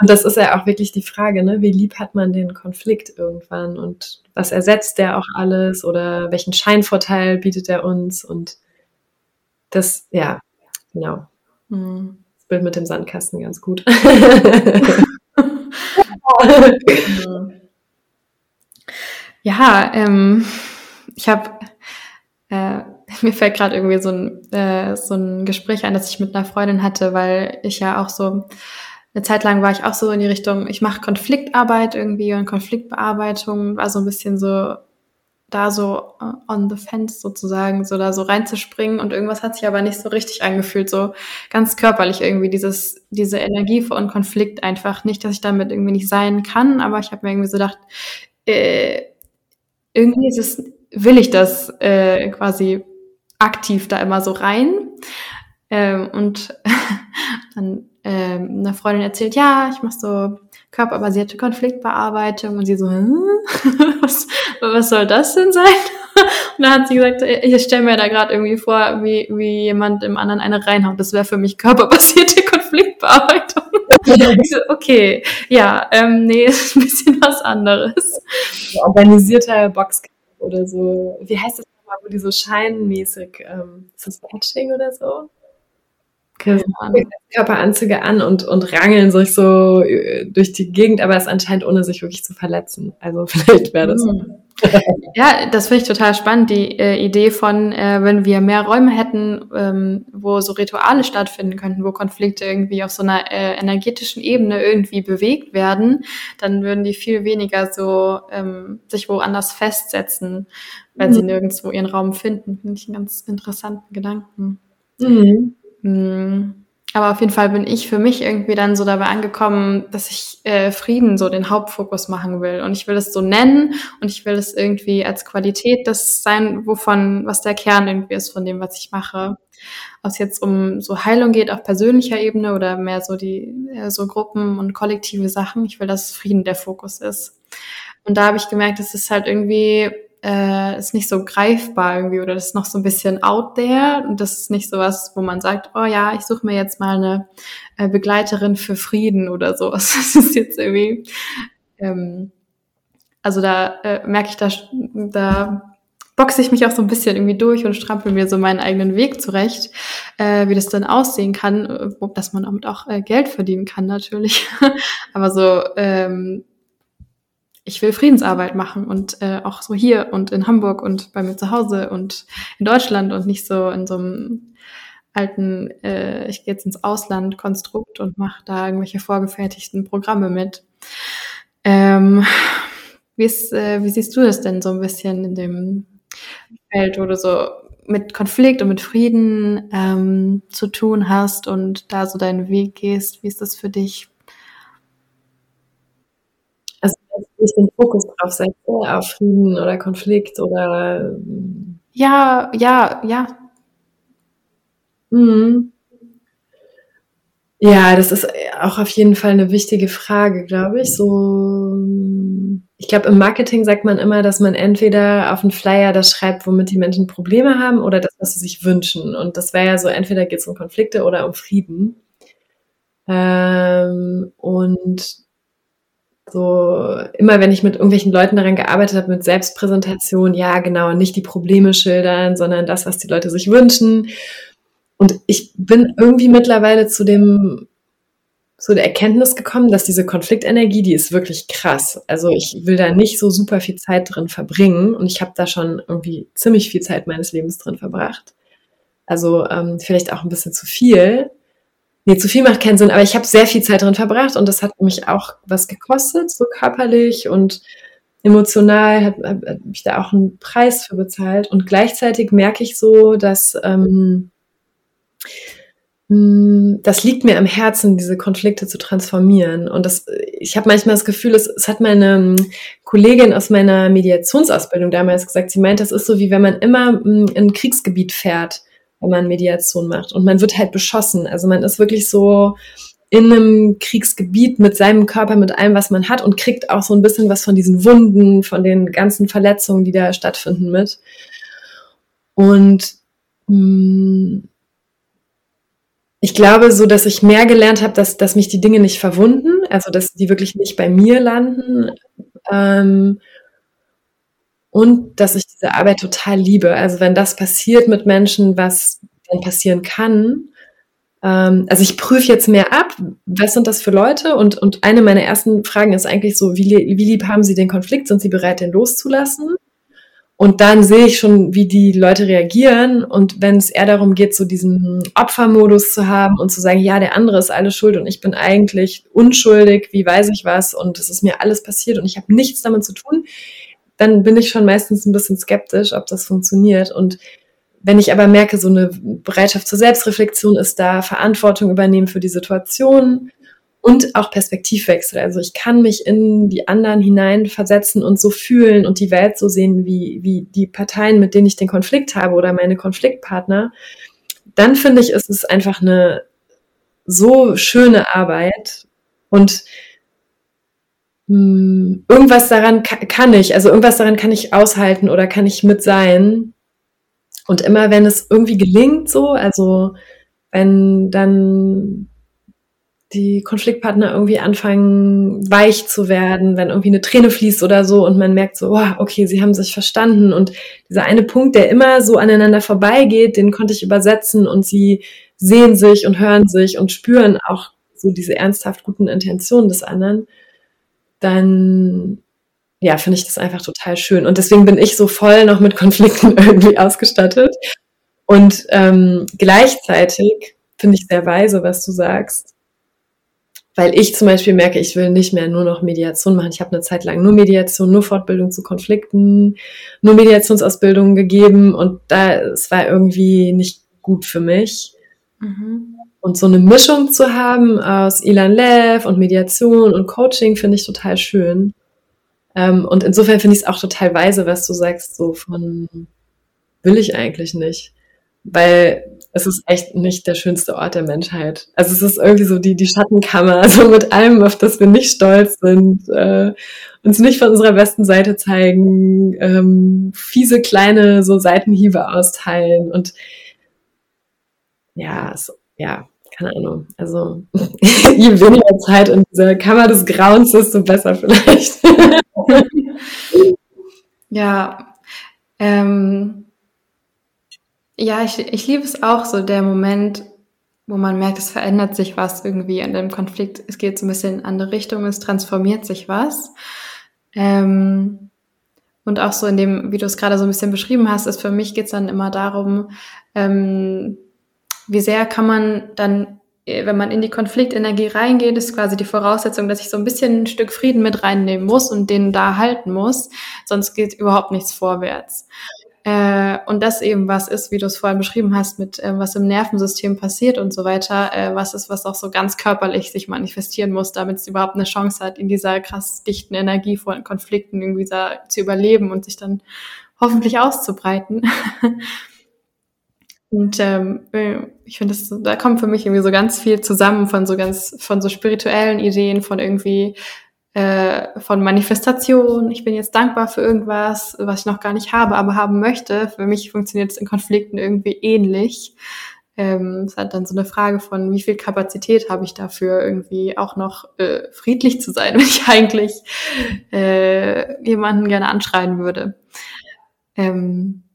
und das ist ja auch wirklich die Frage, ne? wie lieb hat man den Konflikt irgendwann und was ersetzt der auch alles oder welchen Scheinvorteil bietet er uns und das, ja, genau. Mhm. Das Bild mit dem Sandkasten ganz gut. ja, ähm, ich habe, äh, mir fällt gerade irgendwie so ein, äh, so ein Gespräch ein, das ich mit einer Freundin hatte, weil ich ja auch so, eine Zeit lang war ich auch so in die Richtung, ich mache Konfliktarbeit irgendwie und Konfliktbearbeitung, war so ein bisschen so da so uh, on the fence sozusagen, so da so reinzuspringen und irgendwas hat sich aber nicht so richtig angefühlt, so ganz körperlich irgendwie dieses, diese Energie und Konflikt einfach. Nicht, dass ich damit irgendwie nicht sein kann, aber ich habe mir irgendwie so gedacht, äh, irgendwie ist es, will ich das äh, quasi aktiv da immer so rein. Ähm, und dann ähm, eine Freundin erzählt, ja, ich mache so körperbasierte Konfliktbearbeitung und sie so, was, was soll das denn sein? Und dann hat sie gesagt, ich stelle mir da gerade irgendwie vor, wie, wie jemand im anderen eine reinhaut. Das wäre für mich körperbasierte Konfliktbearbeitung. so, okay, ja, ähm, nee, ist ein bisschen was anderes. Organisierter Boxkampf oder so. Wie heißt das nochmal, wo die so scheinmäßig, ähm, ist das Patching oder so? Körperanzüge an und, und rangeln sich so äh, durch die Gegend, aber es anscheinend ohne sich wirklich zu verletzen. Also vielleicht wäre das. Mhm. Ja, das finde ich total spannend, die äh, Idee von, äh, wenn wir mehr Räume hätten, ähm, wo so Rituale stattfinden könnten, wo Konflikte irgendwie auf so einer äh, energetischen Ebene irgendwie bewegt werden, dann würden die viel weniger so ähm, sich woanders festsetzen, weil mhm. sie nirgendwo ihren Raum finden. Finde ich einen ganz interessanten Gedanken. Mhm. Mhm. Aber auf jeden Fall bin ich für mich irgendwie dann so dabei angekommen, dass ich äh, Frieden so den Hauptfokus machen will. Und ich will es so nennen und ich will es irgendwie als Qualität das sein, wovon, was der Kern irgendwie ist von dem, was ich mache. Ob es jetzt um so Heilung geht auf persönlicher Ebene oder mehr so die, so Gruppen und kollektive Sachen. Ich will, dass Frieden der Fokus ist. Und da habe ich gemerkt, es ist halt irgendwie, äh, ist nicht so greifbar irgendwie oder das ist noch so ein bisschen out there und das ist nicht so was, wo man sagt, oh ja, ich suche mir jetzt mal eine äh, Begleiterin für Frieden oder so. Das ist jetzt irgendwie, ähm, also da äh, merke ich, da, da boxe ich mich auch so ein bisschen irgendwie durch und strampel mir so meinen eigenen Weg zurecht, äh, wie das dann aussehen kann, äh, dass man damit auch äh, Geld verdienen kann natürlich. Aber so, ähm, ich will Friedensarbeit machen und äh, auch so hier und in Hamburg und bei mir zu Hause und in Deutschland und nicht so in so einem alten, äh, ich gehe jetzt ins Ausland Konstrukt und mache da irgendwelche vorgefertigten Programme mit. Ähm, wie, ist, äh, wie siehst du das denn so ein bisschen in dem Feld, wo du so mit Konflikt und mit Frieden ähm, zu tun hast und da so deinen Weg gehst. Wie ist das für dich? Ich den Fokus drauf setze, auf Frieden oder Konflikt oder. Ja, ja, ja. Mhm. Ja, das ist auch auf jeden Fall eine wichtige Frage, glaube ich. So, ich glaube, im Marketing sagt man immer, dass man entweder auf einen Flyer das schreibt, womit die Menschen Probleme haben, oder das, was sie sich wünschen. Und das wäre ja so, entweder geht es um Konflikte oder um Frieden. Ähm, und so immer, wenn ich mit irgendwelchen Leuten daran gearbeitet habe, mit Selbstpräsentation, ja, genau, nicht die Probleme schildern, sondern das, was die Leute sich wünschen. Und ich bin irgendwie mittlerweile zu dem so der Erkenntnis gekommen, dass diese Konfliktenergie, die ist wirklich krass. Also ich will da nicht so super viel Zeit drin verbringen und ich habe da schon irgendwie ziemlich viel Zeit meines Lebens drin verbracht. Also ähm, vielleicht auch ein bisschen zu viel. Nee, zu viel macht keinen Sinn, aber ich habe sehr viel Zeit drin verbracht und das hat mich auch was gekostet, so körperlich und emotional habe hab, hab ich da auch einen Preis für bezahlt. Und gleichzeitig merke ich so, dass ähm, hm, das liegt mir am Herzen, diese Konflikte zu transformieren. Und das, ich habe manchmal das Gefühl, es, es hat meine hm, Kollegin aus meiner Mediationsausbildung damals gesagt, sie meint, das ist so wie wenn man immer hm, in ein Kriegsgebiet fährt, wenn man Mediation macht. Und man wird halt beschossen. Also man ist wirklich so in einem Kriegsgebiet mit seinem Körper, mit allem, was man hat und kriegt auch so ein bisschen was von diesen Wunden, von den ganzen Verletzungen, die da stattfinden mit. Und mh, ich glaube so, dass ich mehr gelernt habe, dass, dass mich die Dinge nicht verwunden, also dass die wirklich nicht bei mir landen. Ähm, und dass ich diese Arbeit total liebe. Also wenn das passiert mit Menschen, was dann passieren kann. Ähm, also ich prüfe jetzt mehr ab, was sind das für Leute? Und, und eine meiner ersten Fragen ist eigentlich so, wie, wie lieb haben sie den Konflikt? Sind sie bereit, den loszulassen? Und dann sehe ich schon, wie die Leute reagieren. Und wenn es eher darum geht, so diesen Opfermodus zu haben und zu sagen, ja, der andere ist alles schuld und ich bin eigentlich unschuldig, wie weiß ich was und es ist mir alles passiert und ich habe nichts damit zu tun, dann bin ich schon meistens ein bisschen skeptisch, ob das funktioniert. Und wenn ich aber merke, so eine Bereitschaft zur Selbstreflexion ist da, Verantwortung übernehmen für die Situation, und auch Perspektivwechsel. Also ich kann mich in die anderen hineinversetzen und so fühlen und die Welt so sehen, wie, wie die Parteien, mit denen ich den Konflikt habe oder meine Konfliktpartner. Dann finde ich, ist es einfach eine so schöne Arbeit und mh, hm, irgendwas daran kann ich, also irgendwas daran kann ich aushalten oder kann ich mit sein. Und immer wenn es irgendwie gelingt, so, also wenn dann die Konfliktpartner irgendwie anfangen, weich zu werden, wenn irgendwie eine Träne fließt oder so und man merkt so, wow, okay, sie haben sich verstanden und dieser eine Punkt, der immer so aneinander vorbeigeht, den konnte ich übersetzen und sie sehen sich und hören sich und spüren auch so diese ernsthaft guten Intentionen des anderen, dann ja, finde ich das einfach total schön. Und deswegen bin ich so voll noch mit Konflikten irgendwie ausgestattet. Und ähm, gleichzeitig finde ich sehr weise, was du sagst, weil ich zum Beispiel merke, ich will nicht mehr nur noch Mediation machen. Ich habe eine Zeit lang nur Mediation, nur Fortbildung zu Konflikten, nur Mediationsausbildungen gegeben und da es war irgendwie nicht gut für mich. Mhm. Und so eine Mischung zu haben aus Ilan Lev und Mediation und Coaching finde ich total schön. Ähm, und insofern finde ich es auch total weise, was du sagst, so von will ich eigentlich nicht. weil es ist echt nicht der schönste Ort der Menschheit. Also es ist irgendwie so die, die Schattenkammer, so mit allem, auf das wir nicht stolz sind, äh, uns nicht von unserer besten Seite zeigen, ähm, fiese kleine so Seitenhiebe austeilen und ja, so, ja, keine Ahnung. Also je weniger Zeit in dieser Kammer des Grauens, desto besser vielleicht. ja, ähm, ja, ich, ich liebe es auch so, der Moment, wo man merkt, es verändert sich was irgendwie in dem Konflikt. Es geht so ein bisschen in andere Richtung, es transformiert sich was. Ähm, und auch so in dem, wie du es gerade so ein bisschen beschrieben hast, ist für mich geht es dann immer darum, ähm, wie sehr kann man dann, äh, wenn man in die Konfliktenergie reingeht, ist quasi die Voraussetzung, dass ich so ein bisschen ein Stück Frieden mit reinnehmen muss und den da halten muss, sonst geht überhaupt nichts vorwärts. Äh, und das eben was ist, wie du es vorhin beschrieben hast, mit äh, was im Nervensystem passiert und so weiter, äh, was ist, was auch so ganz körperlich sich manifestieren muss, damit es überhaupt eine Chance hat, in dieser krass dichten, energievollen Konflikten irgendwie da zu überleben und sich dann hoffentlich auszubreiten. und ähm, äh, ich finde, da kommt für mich irgendwie so ganz viel zusammen von so ganz, von so spirituellen Ideen, von irgendwie äh, von Manifestation. Ich bin jetzt dankbar für irgendwas, was ich noch gar nicht habe, aber haben möchte. Für mich funktioniert es in Konflikten irgendwie ähnlich. Ähm, es hat dann so eine Frage von, wie viel Kapazität habe ich dafür, irgendwie auch noch äh, friedlich zu sein, wenn ich eigentlich äh, jemanden gerne anschreien würde. Ähm,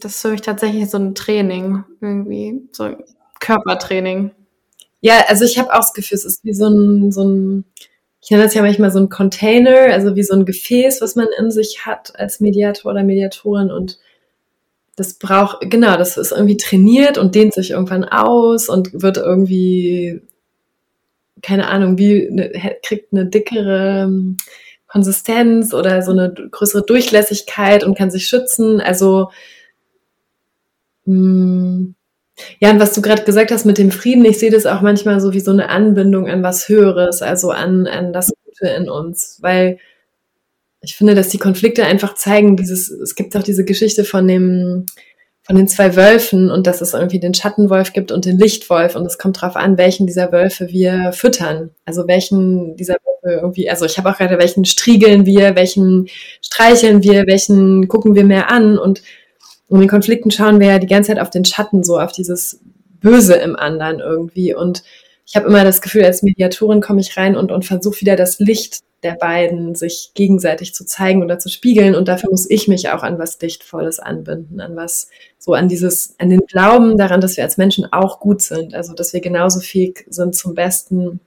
das ist für mich tatsächlich so ein Training, irgendwie, so ein Körpertraining. Ja, also ich habe auch das Gefühl, es ist wie so ein, so ein ich nenne das ja manchmal so ein Container, also wie so ein Gefäß, was man in sich hat als Mediator oder Mediatorin und das braucht, genau, das ist irgendwie trainiert und dehnt sich irgendwann aus und wird irgendwie, keine Ahnung, wie, ne, kriegt eine dickere ähm, Konsistenz oder so eine größere Durchlässigkeit und kann sich schützen. Also, ja, und was du gerade gesagt hast mit dem Frieden, ich sehe das auch manchmal so wie so eine Anbindung an was Höheres, also an, an das Gute in uns, weil ich finde, dass die Konflikte einfach zeigen, dieses, es gibt auch diese Geschichte von dem, von den zwei Wölfen und dass es irgendwie den Schattenwolf gibt und den Lichtwolf und es kommt darauf an, welchen dieser Wölfe wir füttern. Also welchen dieser Wölfe irgendwie, also ich habe auch gerade, welchen striegeln wir, welchen streicheln wir, welchen gucken wir mehr an und und in Konflikten schauen wir ja die ganze Zeit auf den Schatten, so auf dieses Böse im anderen irgendwie. Und ich habe immer das Gefühl, als Mediatorin komme ich rein und, und versuche wieder das Licht der beiden sich gegenseitig zu zeigen oder zu spiegeln. Und dafür muss ich mich auch an was Lichtvolles anbinden, an was, so an dieses, an den Glauben daran, dass wir als Menschen auch gut sind. Also, dass wir genauso fähig sind zum Besten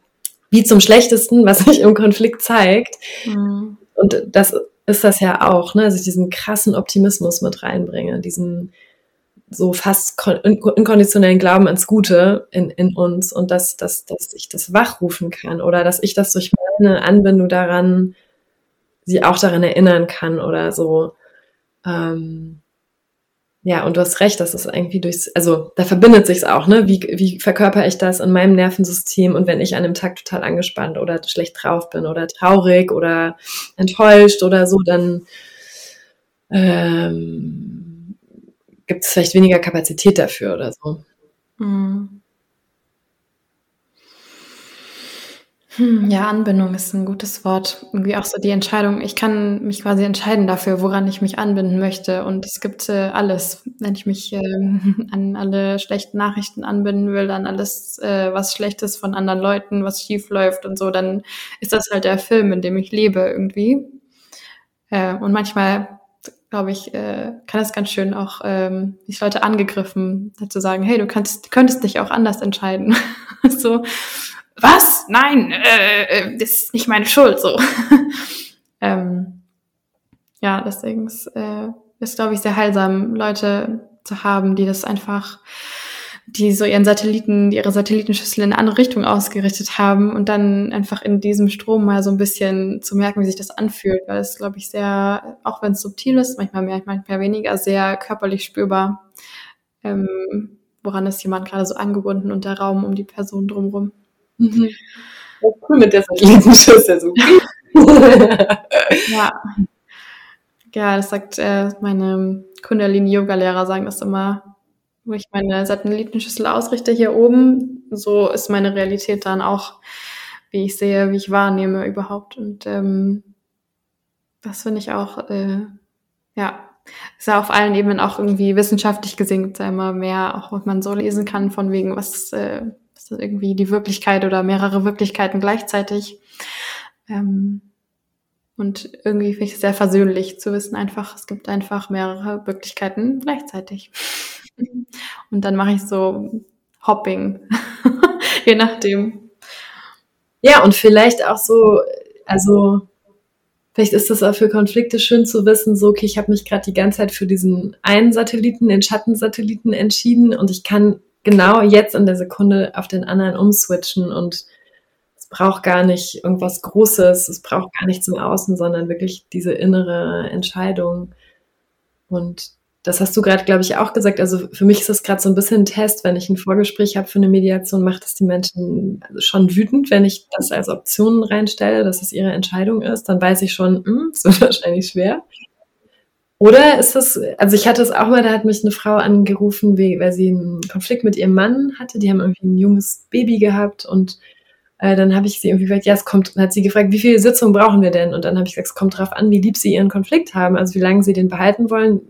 wie zum Schlechtesten, was sich im Konflikt zeigt. Mhm. Und das ist das ja auch, ne? dass ich diesen krassen Optimismus mit reinbringe, diesen so fast unkonditionellen Glauben ans Gute in, in uns und dass, dass, dass ich das wachrufen kann oder dass ich das durch meine Anbindung daran sie auch daran erinnern kann oder so. Ähm, ja, und du hast recht, das ist irgendwie durchs, also da verbindet sich's auch, ne? Wie, wie verkörper ich das in meinem Nervensystem und wenn ich an einem Tag total angespannt oder schlecht drauf bin oder traurig oder enttäuscht oder so, dann ähm, gibt es vielleicht weniger Kapazität dafür oder so. Mhm. Hm, ja, Anbindung ist ein gutes Wort. Irgendwie auch so die Entscheidung. Ich kann mich quasi entscheiden dafür, woran ich mich anbinden möchte. Und es gibt äh, alles. Wenn ich mich äh, an alle schlechten Nachrichten anbinden will, an alles, äh, was Schlechtes von anderen Leuten, was schief läuft und so, dann ist das halt der Film, in dem ich lebe irgendwie. Äh, und manchmal glaube ich, äh, kann es ganz schön auch ähm, die Leute angegriffen, zu sagen, hey, du kannst, könntest dich auch anders entscheiden. so, was? Nein, äh, äh, das ist nicht meine Schuld, so. ähm, ja, deswegen ist, äh, ist glaube ich, sehr heilsam, Leute zu haben, die das einfach, die so ihren Satelliten, ihre Satellitenschüssel in eine andere Richtung ausgerichtet haben und dann einfach in diesem Strom mal so ein bisschen zu merken, wie sich das anfühlt, weil es, glaube ich, sehr, auch wenn es subtil ist, manchmal mehr, manchmal weniger, sehr körperlich spürbar. Ähm, woran ist jemand gerade so angebunden und der Raum um die Person drumherum. Mhm. cool mit der Satellitenschüssel. So. ja. Ja, das sagt äh, meine Kundalini-Yoga-Lehrer sagen das immer. wo ich meine Satellitenschüssel ausrichte hier oben, so ist meine Realität dann auch, wie ich sehe, wie ich wahrnehme überhaupt. Und ähm, das finde ich auch, äh, ja, ist ja auf allen Ebenen auch irgendwie wissenschaftlich gesehen gibt es immer mehr, auch was man so lesen kann, von wegen, was, äh, was irgendwie die Wirklichkeit oder mehrere Wirklichkeiten gleichzeitig. Ähm, und irgendwie finde ich es sehr versöhnlich zu wissen, einfach, es gibt einfach mehrere Wirklichkeiten gleichzeitig. Und dann mache ich so Hopping, je nachdem. Ja, und vielleicht auch so, also vielleicht ist es auch für Konflikte schön zu wissen, so, okay, ich habe mich gerade die ganze Zeit für diesen einen Satelliten, den Schattensatelliten entschieden und ich kann genau jetzt in der Sekunde auf den anderen umswitchen und es braucht gar nicht irgendwas Großes, es braucht gar nichts im Außen, sondern wirklich diese innere Entscheidung. Und das hast du gerade, glaube ich, auch gesagt. Also für mich ist das gerade so ein bisschen ein Test, wenn ich ein Vorgespräch habe für eine Mediation, macht es die Menschen schon wütend, wenn ich das als Option reinstelle, dass es ihre Entscheidung ist. Dann weiß ich schon, hm, es wird wahrscheinlich schwer. Oder ist das, also ich hatte es auch mal, da hat mich eine Frau angerufen, weil sie einen Konflikt mit ihrem Mann hatte. Die haben irgendwie ein junges Baby gehabt und äh, dann habe ich sie irgendwie gesagt, ja, es kommt, dann hat sie gefragt, wie viele Sitzungen brauchen wir denn? Und dann habe ich gesagt, es kommt darauf an, wie lieb sie ihren Konflikt haben, also wie lange sie den behalten wollen.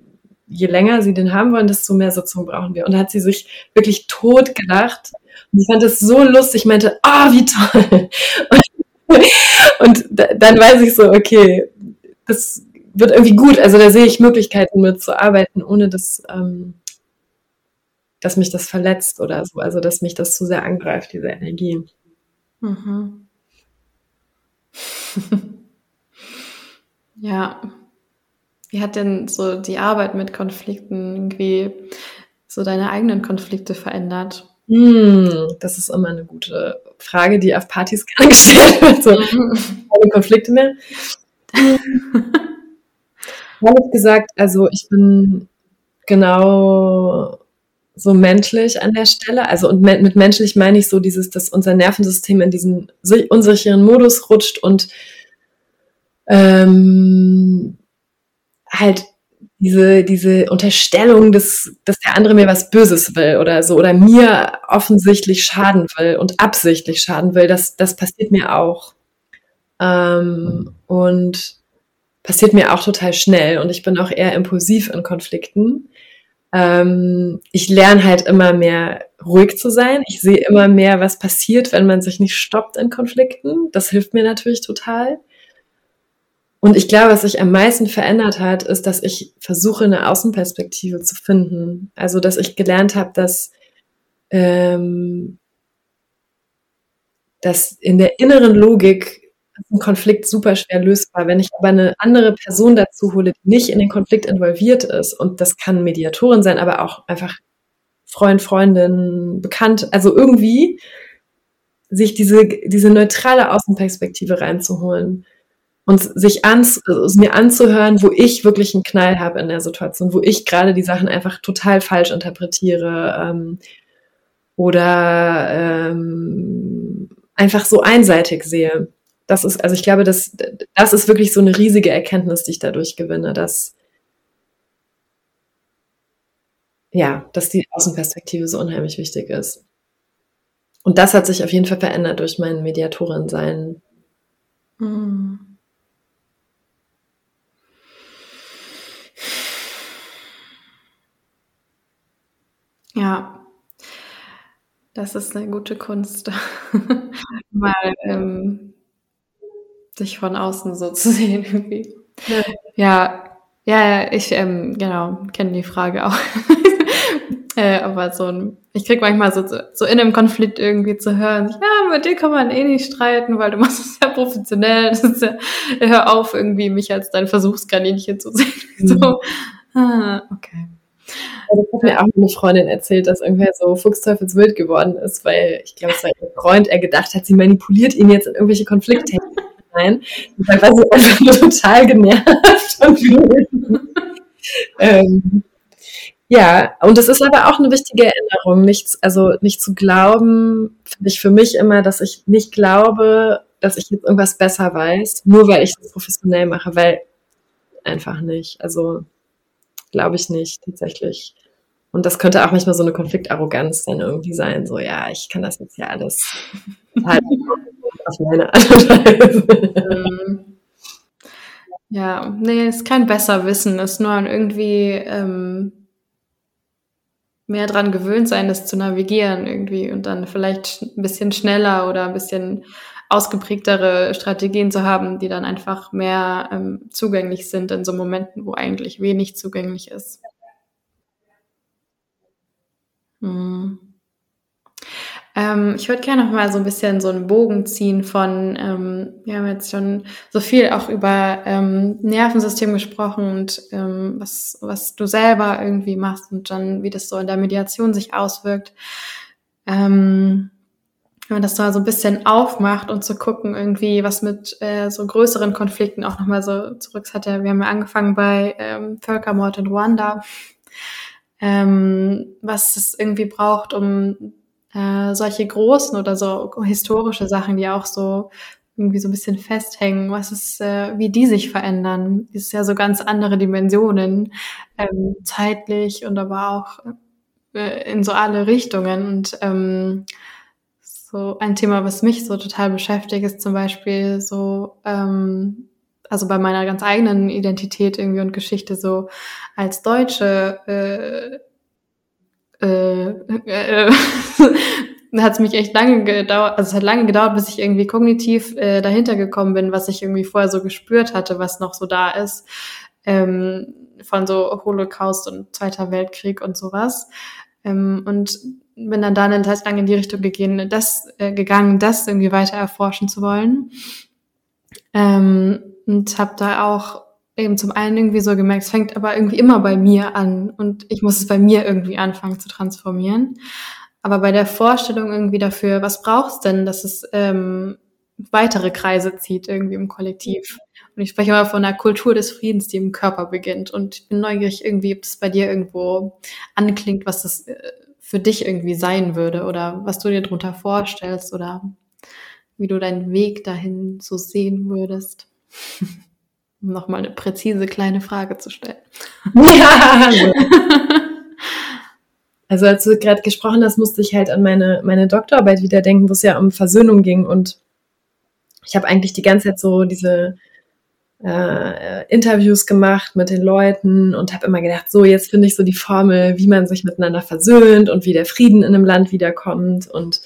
Je länger sie den haben wollen, desto mehr Sitzungen brauchen wir. Und da hat sie sich wirklich tot gelacht. Und ich fand es so lustig. Ich meinte, ah, oh, wie toll. Und, und dann weiß ich so, okay, das wird irgendwie gut. Also da sehe ich Möglichkeiten mit zu arbeiten, ohne dass, ähm, dass mich das verletzt oder so. Also dass mich das zu sehr angreift, diese Energie. Mhm. ja. Wie hat denn so die Arbeit mit Konflikten irgendwie so deine eigenen Konflikte verändert? Hm, das ist immer eine gute Frage, die auf Partys gerne gestellt wird. So, mhm. keine Konflikte mehr. Ehrlich gesagt, also ich bin genau so menschlich an der Stelle. Also und mit menschlich meine ich so dieses, dass unser Nervensystem in diesen unsicheren Modus rutscht und ähm, halt diese, diese Unterstellung, dass, dass der andere mir was Böses will oder so oder mir offensichtlich schaden will und absichtlich schaden will, das, das passiert mir auch. Ähm, und passiert mir auch total schnell und ich bin auch eher impulsiv in Konflikten. Ähm, ich lerne halt immer mehr ruhig zu sein. Ich sehe immer mehr, was passiert, wenn man sich nicht stoppt in Konflikten. Das hilft mir natürlich total. Und ich glaube, was sich am meisten verändert hat, ist, dass ich versuche, eine Außenperspektive zu finden. Also, dass ich gelernt habe, dass, ähm, dass in der inneren Logik ist ein Konflikt super schwer lösbar. Wenn ich aber eine andere Person dazu hole, die nicht in den Konflikt involviert ist, und das kann Mediatorin sein, aber auch einfach Freund, Freundin, Bekannt, also irgendwie sich diese, diese neutrale Außenperspektive reinzuholen und sich ans, also mir anzuhören, wo ich wirklich einen Knall habe in der Situation, wo ich gerade die Sachen einfach total falsch interpretiere ähm, oder ähm, einfach so einseitig sehe das ist, also ich glaube, das, das ist wirklich so eine riesige Erkenntnis, die ich dadurch gewinne, dass, ja, dass die Außenperspektive so unheimlich wichtig ist. Und das hat sich auf jeden Fall verändert durch mein Mediatorin-Sein. Mhm. Ja, das ist eine gute Kunst. Mal ähm, sich von außen so zu sehen irgendwie. Ja, ja, ja, ich ähm, genau kenne die Frage auch. äh, aber so ein, ich krieg manchmal so, so in einem Konflikt irgendwie zu hören, ja, mit dir kann man eh nicht streiten, weil du machst es ja professionell. Das ist ja, hör auf, irgendwie mich als dein Versuchskaninchen zu sehen. Mhm. So, ah, okay. Also das hat mir auch eine Freundin erzählt, dass irgendwer so fuchsteufelswild geworden ist, weil ich glaube, sein Freund er gedacht hat, sie manipuliert ihn jetzt in irgendwelche Konflikte sein. Dann war sie einfach nur total genervt und ähm, ja, und es ist aber auch eine wichtige Erinnerung, nicht, also nicht zu glauben, finde ich für mich immer, dass ich nicht glaube, dass ich jetzt irgendwas besser weiß, nur weil ich das professionell mache, weil einfach nicht. Also glaube ich nicht tatsächlich. Und das könnte auch manchmal so eine Konfliktarroganz dann irgendwie sein, so ja, ich kann das jetzt ja alles halt auf meine Art und Weise. Ja, nee, ist kein besser Wissen, ist nur irgendwie ähm, mehr dran gewöhnt sein, das zu navigieren irgendwie und dann vielleicht ein bisschen schneller oder ein bisschen ausgeprägtere Strategien zu haben, die dann einfach mehr ähm, zugänglich sind in so Momenten, wo eigentlich wenig zugänglich ist. Hm. Ähm, ich würde gerne noch mal so ein bisschen so einen Bogen ziehen von, ähm, wir haben jetzt schon so viel auch über ähm, Nervensystem gesprochen und ähm, was, was du selber irgendwie machst und dann, wie das so in der Mediation sich auswirkt. Ähm, wenn man das da so ein bisschen aufmacht und zu gucken, irgendwie, was mit äh, so größeren Konflikten auch nochmal so zurück hat. Wir haben ja angefangen bei ähm, Völkermord in Ruanda, ähm, was es irgendwie braucht, um äh, solche großen oder so historische Sachen, die auch so irgendwie so ein bisschen festhängen, was ist, äh, wie die sich verändern. Das ist ja so ganz andere Dimensionen, ähm, zeitlich und aber auch äh, in so alle Richtungen. Und ähm, so ein Thema, was mich so total beschäftigt, ist zum Beispiel so, ähm, also bei meiner ganz eigenen Identität irgendwie und Geschichte so als Deutsche äh, äh, äh, hat es mich echt lange gedauert, also es hat lange gedauert, bis ich irgendwie kognitiv äh, dahinter gekommen bin, was ich irgendwie vorher so gespürt hatte, was noch so da ist, ähm, von so Holocaust und Zweiter Weltkrieg und sowas. Ähm, und bin dann da eine Zeit lang in die Richtung gegangen, das, äh, gegangen, das irgendwie weiter erforschen zu wollen. Ähm, und habe da auch eben zum einen irgendwie so gemerkt, es fängt aber irgendwie immer bei mir an und ich muss es bei mir irgendwie anfangen zu transformieren. Aber bei der Vorstellung irgendwie dafür, was brauchst denn, dass es ähm, weitere Kreise zieht irgendwie im Kollektiv. Und ich spreche immer von einer Kultur des Friedens, die im Körper beginnt. Und ich bin neugierig irgendwie, ob es bei dir irgendwo anklingt, was das äh, für dich irgendwie sein würde oder was du dir darunter vorstellst oder wie du deinen Weg dahin so sehen würdest. um nochmal eine präzise kleine Frage zu stellen. Ja. Also als du gerade gesprochen hast, musste ich halt an meine, meine Doktorarbeit wieder denken, wo es ja um Versöhnung ging. Und ich habe eigentlich die ganze Zeit so diese äh, Interviews gemacht mit den Leuten und habe immer gedacht, so jetzt finde ich so die Formel, wie man sich miteinander versöhnt und wie der Frieden in einem Land wiederkommt und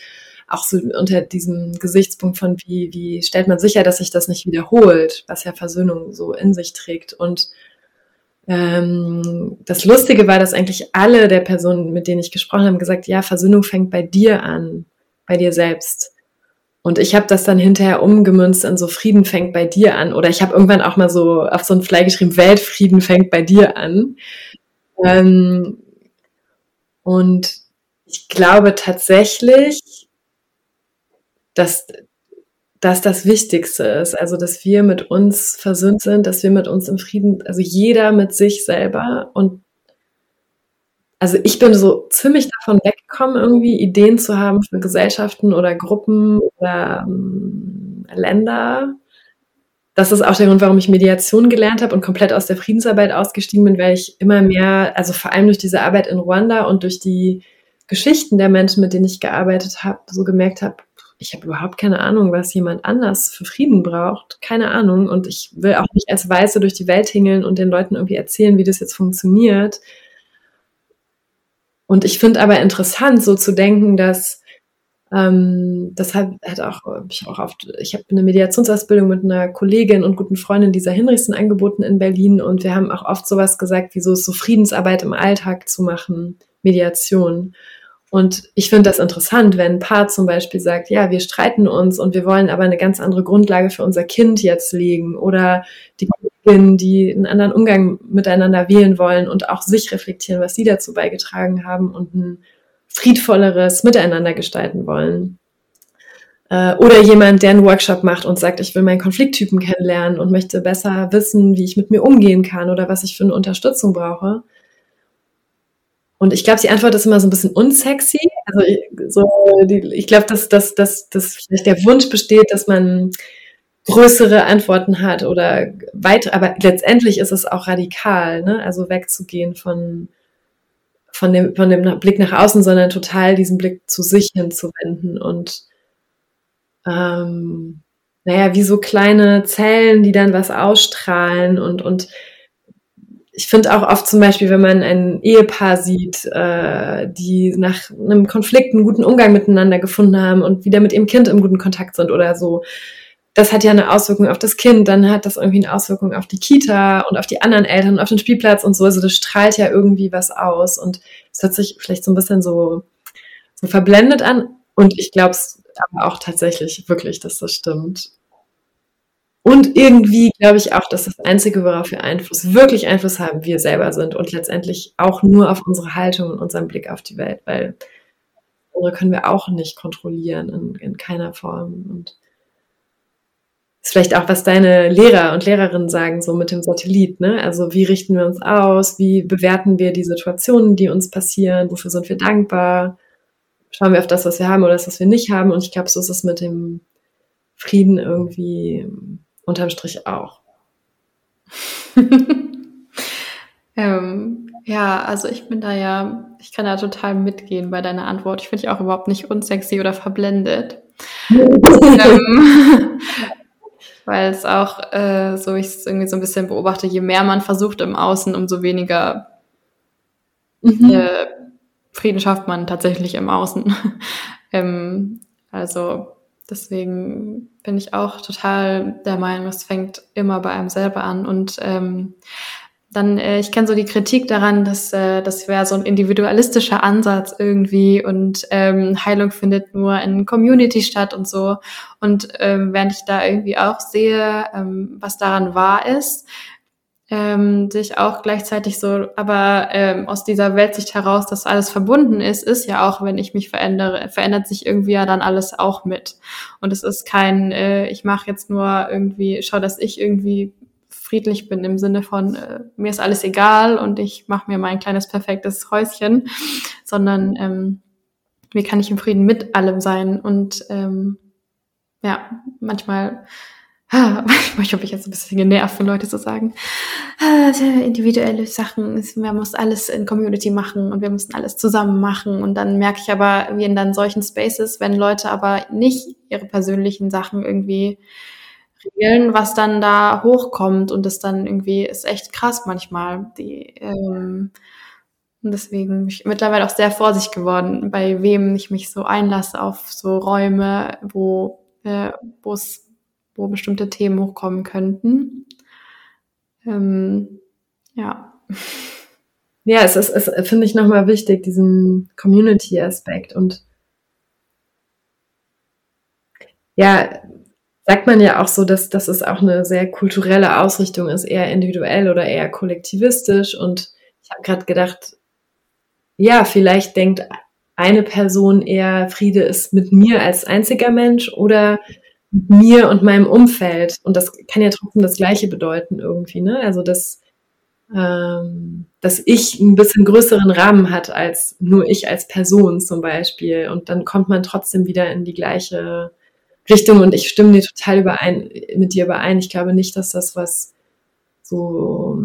auch so unter diesem Gesichtspunkt von wie, wie stellt man sicher, dass sich das nicht wiederholt, was ja Versöhnung so in sich trägt. Und ähm, das Lustige war, dass eigentlich alle der Personen, mit denen ich gesprochen habe, gesagt, ja, Versöhnung fängt bei dir an, bei dir selbst. Und ich habe das dann hinterher umgemünzt in so Frieden fängt bei dir an. Oder ich habe irgendwann auch mal so auf so ein Fly geschrieben, Weltfrieden fängt bei dir an. Ähm, und ich glaube tatsächlich, dass, dass das Wichtigste ist. Also, dass wir mit uns versöhnt sind, dass wir mit uns im Frieden, also jeder mit sich selber und also ich bin so ziemlich davon weggekommen, irgendwie Ideen zu haben für Gesellschaften oder Gruppen oder ähm, Länder. Das ist auch der Grund, warum ich Mediation gelernt habe und komplett aus der Friedensarbeit ausgestiegen bin, weil ich immer mehr, also vor allem durch diese Arbeit in Ruanda und durch die Geschichten der Menschen, mit denen ich gearbeitet habe, so gemerkt habe, ich habe überhaupt keine Ahnung, was jemand anders für Frieden braucht. Keine Ahnung. Und ich will auch nicht als Weiße durch die Welt hingeln und den Leuten irgendwie erzählen, wie das jetzt funktioniert, und ich finde aber interessant, so zu denken, dass ähm, das hat, auch, ich auch oft, ich habe eine Mediationsausbildung mit einer Kollegin und guten Freundin Lisa Hinrichsen angeboten in Berlin und wir haben auch oft sowas gesagt, wie so, so Friedensarbeit im Alltag zu machen, Mediation. Und ich finde das interessant, wenn ein Paar zum Beispiel sagt, ja, wir streiten uns und wir wollen aber eine ganz andere Grundlage für unser Kind jetzt legen oder die Kolleginnen, die einen anderen Umgang miteinander wählen wollen und auch sich reflektieren, was sie dazu beigetragen haben und ein friedvolleres Miteinander gestalten wollen. Äh, oder jemand, der einen Workshop macht und sagt, ich will meinen Konflikttypen kennenlernen und möchte besser wissen, wie ich mit mir umgehen kann oder was ich für eine Unterstützung brauche. Und ich glaube, die Antwort ist immer so ein bisschen unsexy. Also ich, so, die, ich glaube, dass, dass, dass, dass vielleicht der Wunsch besteht, dass man größere Antworten hat oder weiter, aber letztendlich ist es auch radikal, ne? also wegzugehen von, von dem, von dem Blick nach außen, sondern total diesen Blick zu sich hinzuwenden und ähm, naja, wie so kleine Zellen, die dann was ausstrahlen und, und ich finde auch oft zum Beispiel, wenn man ein Ehepaar sieht, äh, die nach einem Konflikt einen guten Umgang miteinander gefunden haben und wieder mit ihrem Kind im guten Kontakt sind oder so, das hat ja eine Auswirkung auf das Kind, dann hat das irgendwie eine Auswirkung auf die Kita und auf die anderen Eltern und auf den Spielplatz und so. Also das strahlt ja irgendwie was aus und es hört sich vielleicht so ein bisschen so, so verblendet an. Und ich glaube es aber auch tatsächlich wirklich, dass das stimmt. Und irgendwie glaube ich auch, dass das Einzige, worauf wir Einfluss, wirklich Einfluss haben, wir selber sind und letztendlich auch nur auf unsere Haltung und unseren Blick auf die Welt, weil andere können wir auch nicht kontrollieren in, in keiner Form. Und ist vielleicht auch, was deine Lehrer und Lehrerinnen sagen, so mit dem Satellit, ne? Also wie richten wir uns aus? Wie bewerten wir die Situationen, die uns passieren? Wofür sind wir dankbar? Schauen wir auf das, was wir haben oder das, was wir nicht haben? Und ich glaube, so ist es mit dem Frieden irgendwie unterm Strich auch. ähm, ja, also ich bin da ja, ich kann da total mitgehen bei deiner Antwort. Ich finde dich auch überhaupt nicht unsexy oder verblendet. ähm, weil es auch, äh, so ich es irgendwie so ein bisschen beobachte, je mehr man versucht im Außen, umso weniger mhm. äh, Frieden schafft man tatsächlich im Außen. ähm, also deswegen bin ich auch total der Meinung, es fängt immer bei einem selber an und ähm, dann, äh, ich kenne so die Kritik daran, dass äh, das wäre so ein individualistischer Ansatz irgendwie und ähm, Heilung findet nur in Community statt und so. Und ähm, während ich da irgendwie auch sehe, ähm, was daran wahr ist, ähm, sich auch gleichzeitig so, aber ähm, aus dieser Weltsicht heraus, dass alles verbunden ist, ist ja auch, wenn ich mich verändere, verändert sich irgendwie ja dann alles auch mit. Und es ist kein, äh, ich mache jetzt nur irgendwie, schau, dass ich irgendwie friedlich bin im Sinne von, äh, mir ist alles egal und ich mache mir mein kleines perfektes Häuschen, sondern ähm, wie kann ich im Frieden mit allem sein und ähm, ja, manchmal ich habe mich jetzt ein bisschen genervt, wenn Leute so sagen, ah, individuelle Sachen, man muss alles in Community machen und wir müssen alles zusammen machen. Und dann merke ich aber, wie in dann solchen Spaces, wenn Leute aber nicht ihre persönlichen Sachen irgendwie regeln, was dann da hochkommt und das dann irgendwie ist echt krass manchmal. Die, ähm, und deswegen bin ich mittlerweile auch sehr vorsichtig geworden, bei wem ich mich so einlasse auf so Räume, wo äh, wo es wo bestimmte Themen hochkommen könnten. Ähm, ja. Ja, es ist, es finde ich nochmal wichtig, diesen Community-Aspekt und ja, sagt man ja auch so, dass, dass es auch eine sehr kulturelle Ausrichtung ist, eher individuell oder eher kollektivistisch. Und ich habe gerade gedacht, ja, vielleicht denkt eine Person eher, Friede ist mit mir als einziger Mensch oder mit mir und meinem Umfeld. Und das kann ja trotzdem das Gleiche bedeuten irgendwie, ne? Also dass, ähm, dass ich ein bisschen größeren Rahmen hat als nur ich als Person zum Beispiel. Und dann kommt man trotzdem wieder in die gleiche Richtung und ich stimme dir total überein, mit dir überein. Ich glaube nicht, dass das was so,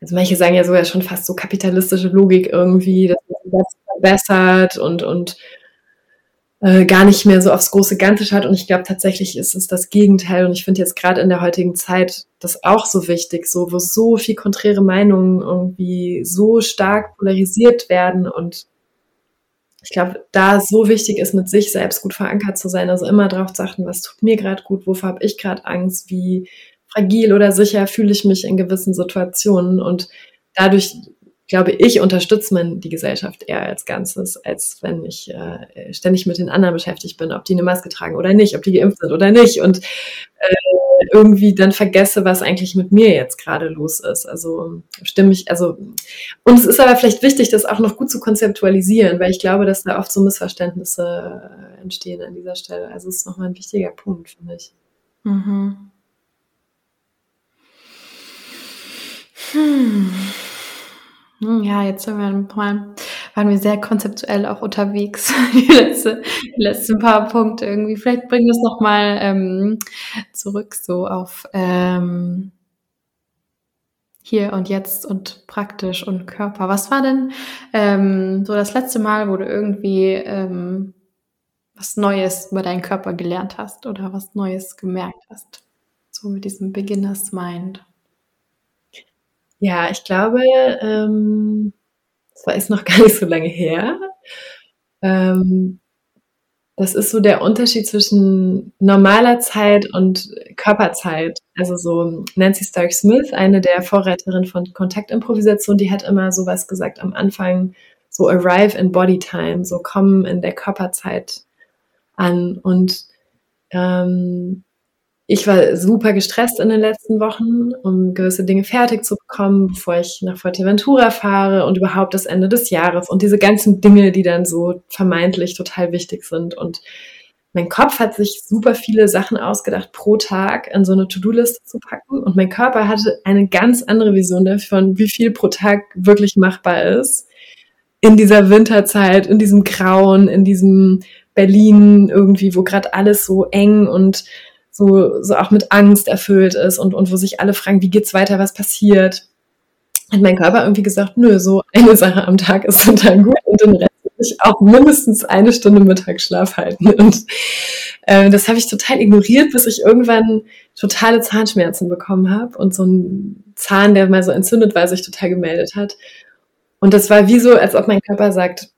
also manche sagen ja sogar schon fast so kapitalistische Logik irgendwie, dass man das verbessert und, und äh, gar nicht mehr so aufs große Ganze schaut. Und ich glaube tatsächlich ist es das Gegenteil. Und ich finde jetzt gerade in der heutigen Zeit das auch so wichtig, so wo so viel konträre Meinungen irgendwie so stark polarisiert werden und ich glaube, da so wichtig ist, mit sich selbst gut verankert zu sein, also immer drauf zu achten, was tut mir gerade gut, wovor habe ich gerade Angst, wie fragil oder sicher fühle ich mich in gewissen Situationen und dadurch glaube ich, unterstützt man die Gesellschaft eher als Ganzes, als wenn ich äh, ständig mit den anderen beschäftigt bin, ob die eine Maske tragen oder nicht, ob die geimpft sind oder nicht und äh, irgendwie dann vergesse, was eigentlich mit mir jetzt gerade los ist. Also stimme ich, also und es ist aber vielleicht wichtig, das auch noch gut zu konzeptualisieren, weil ich glaube, dass da oft so Missverständnisse äh, entstehen an dieser Stelle. Also es ist nochmal ein wichtiger Punkt, für mich. Mhm. Hm. Hm, ja, jetzt sind wir mal, waren wir sehr konzeptuell auch unterwegs, die, letzte, die letzten paar Punkte irgendwie. Vielleicht bringen wir es nochmal ähm, zurück so auf, ähm, hier und jetzt und praktisch und Körper. Was war denn ähm, so das letzte Mal, wo du irgendwie ähm, was Neues über deinen Körper gelernt hast oder was Neues gemerkt hast? So mit diesem Beginners Mind. Ja, ich glaube, ähm, das war jetzt noch gar nicht so lange her. Ähm, das ist so der Unterschied zwischen normaler Zeit und Körperzeit. Also so Nancy Stark Smith, eine der Vorreiterinnen von Kontaktimprovisation, die hat immer sowas gesagt am Anfang, so arrive in body time, so kommen in der Körperzeit an. Und ähm, ich war super gestresst in den letzten Wochen, um gewisse Dinge fertig zu bekommen, bevor ich nach Fuerteventura fahre und überhaupt das Ende des Jahres und diese ganzen Dinge, die dann so vermeintlich total wichtig sind. Und mein Kopf hat sich super viele Sachen ausgedacht, pro Tag in so eine To-Do-Liste zu packen. Und mein Körper hatte eine ganz andere Vision davon, wie viel pro Tag wirklich machbar ist. In dieser Winterzeit, in diesem Grauen, in diesem Berlin irgendwie, wo gerade alles so eng und so, so auch mit Angst erfüllt ist und, und wo sich alle fragen, wie geht's weiter, was passiert. Hat mein Körper irgendwie gesagt, nö, so eine Sache am Tag ist total gut und den Rest will ich auch mindestens eine Stunde Mittagsschlaf halten. Und äh, das habe ich total ignoriert, bis ich irgendwann totale Zahnschmerzen bekommen habe und so ein Zahn, der mal so entzündet war, sich total gemeldet hat. Und das war wie so, als ob mein Körper sagt,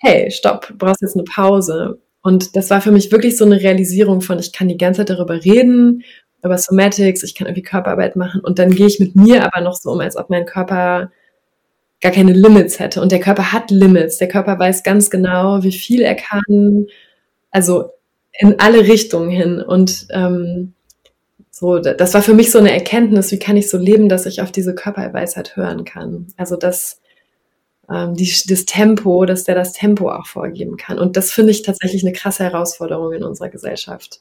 hey, stopp, du brauchst jetzt eine Pause. Und das war für mich wirklich so eine Realisierung von, ich kann die ganze Zeit darüber reden, über Somatics, ich kann irgendwie Körperarbeit machen und dann gehe ich mit mir aber noch so um, als ob mein Körper gar keine Limits hätte. Und der Körper hat Limits. Der Körper weiß ganz genau, wie viel er kann. Also in alle Richtungen hin. Und ähm, so, das war für mich so eine Erkenntnis, wie kann ich so leben, dass ich auf diese Körperweisheit hören kann. Also das ähm, die, das Tempo, dass der das Tempo auch vorgeben kann. Und das finde ich tatsächlich eine krasse Herausforderung in unserer Gesellschaft.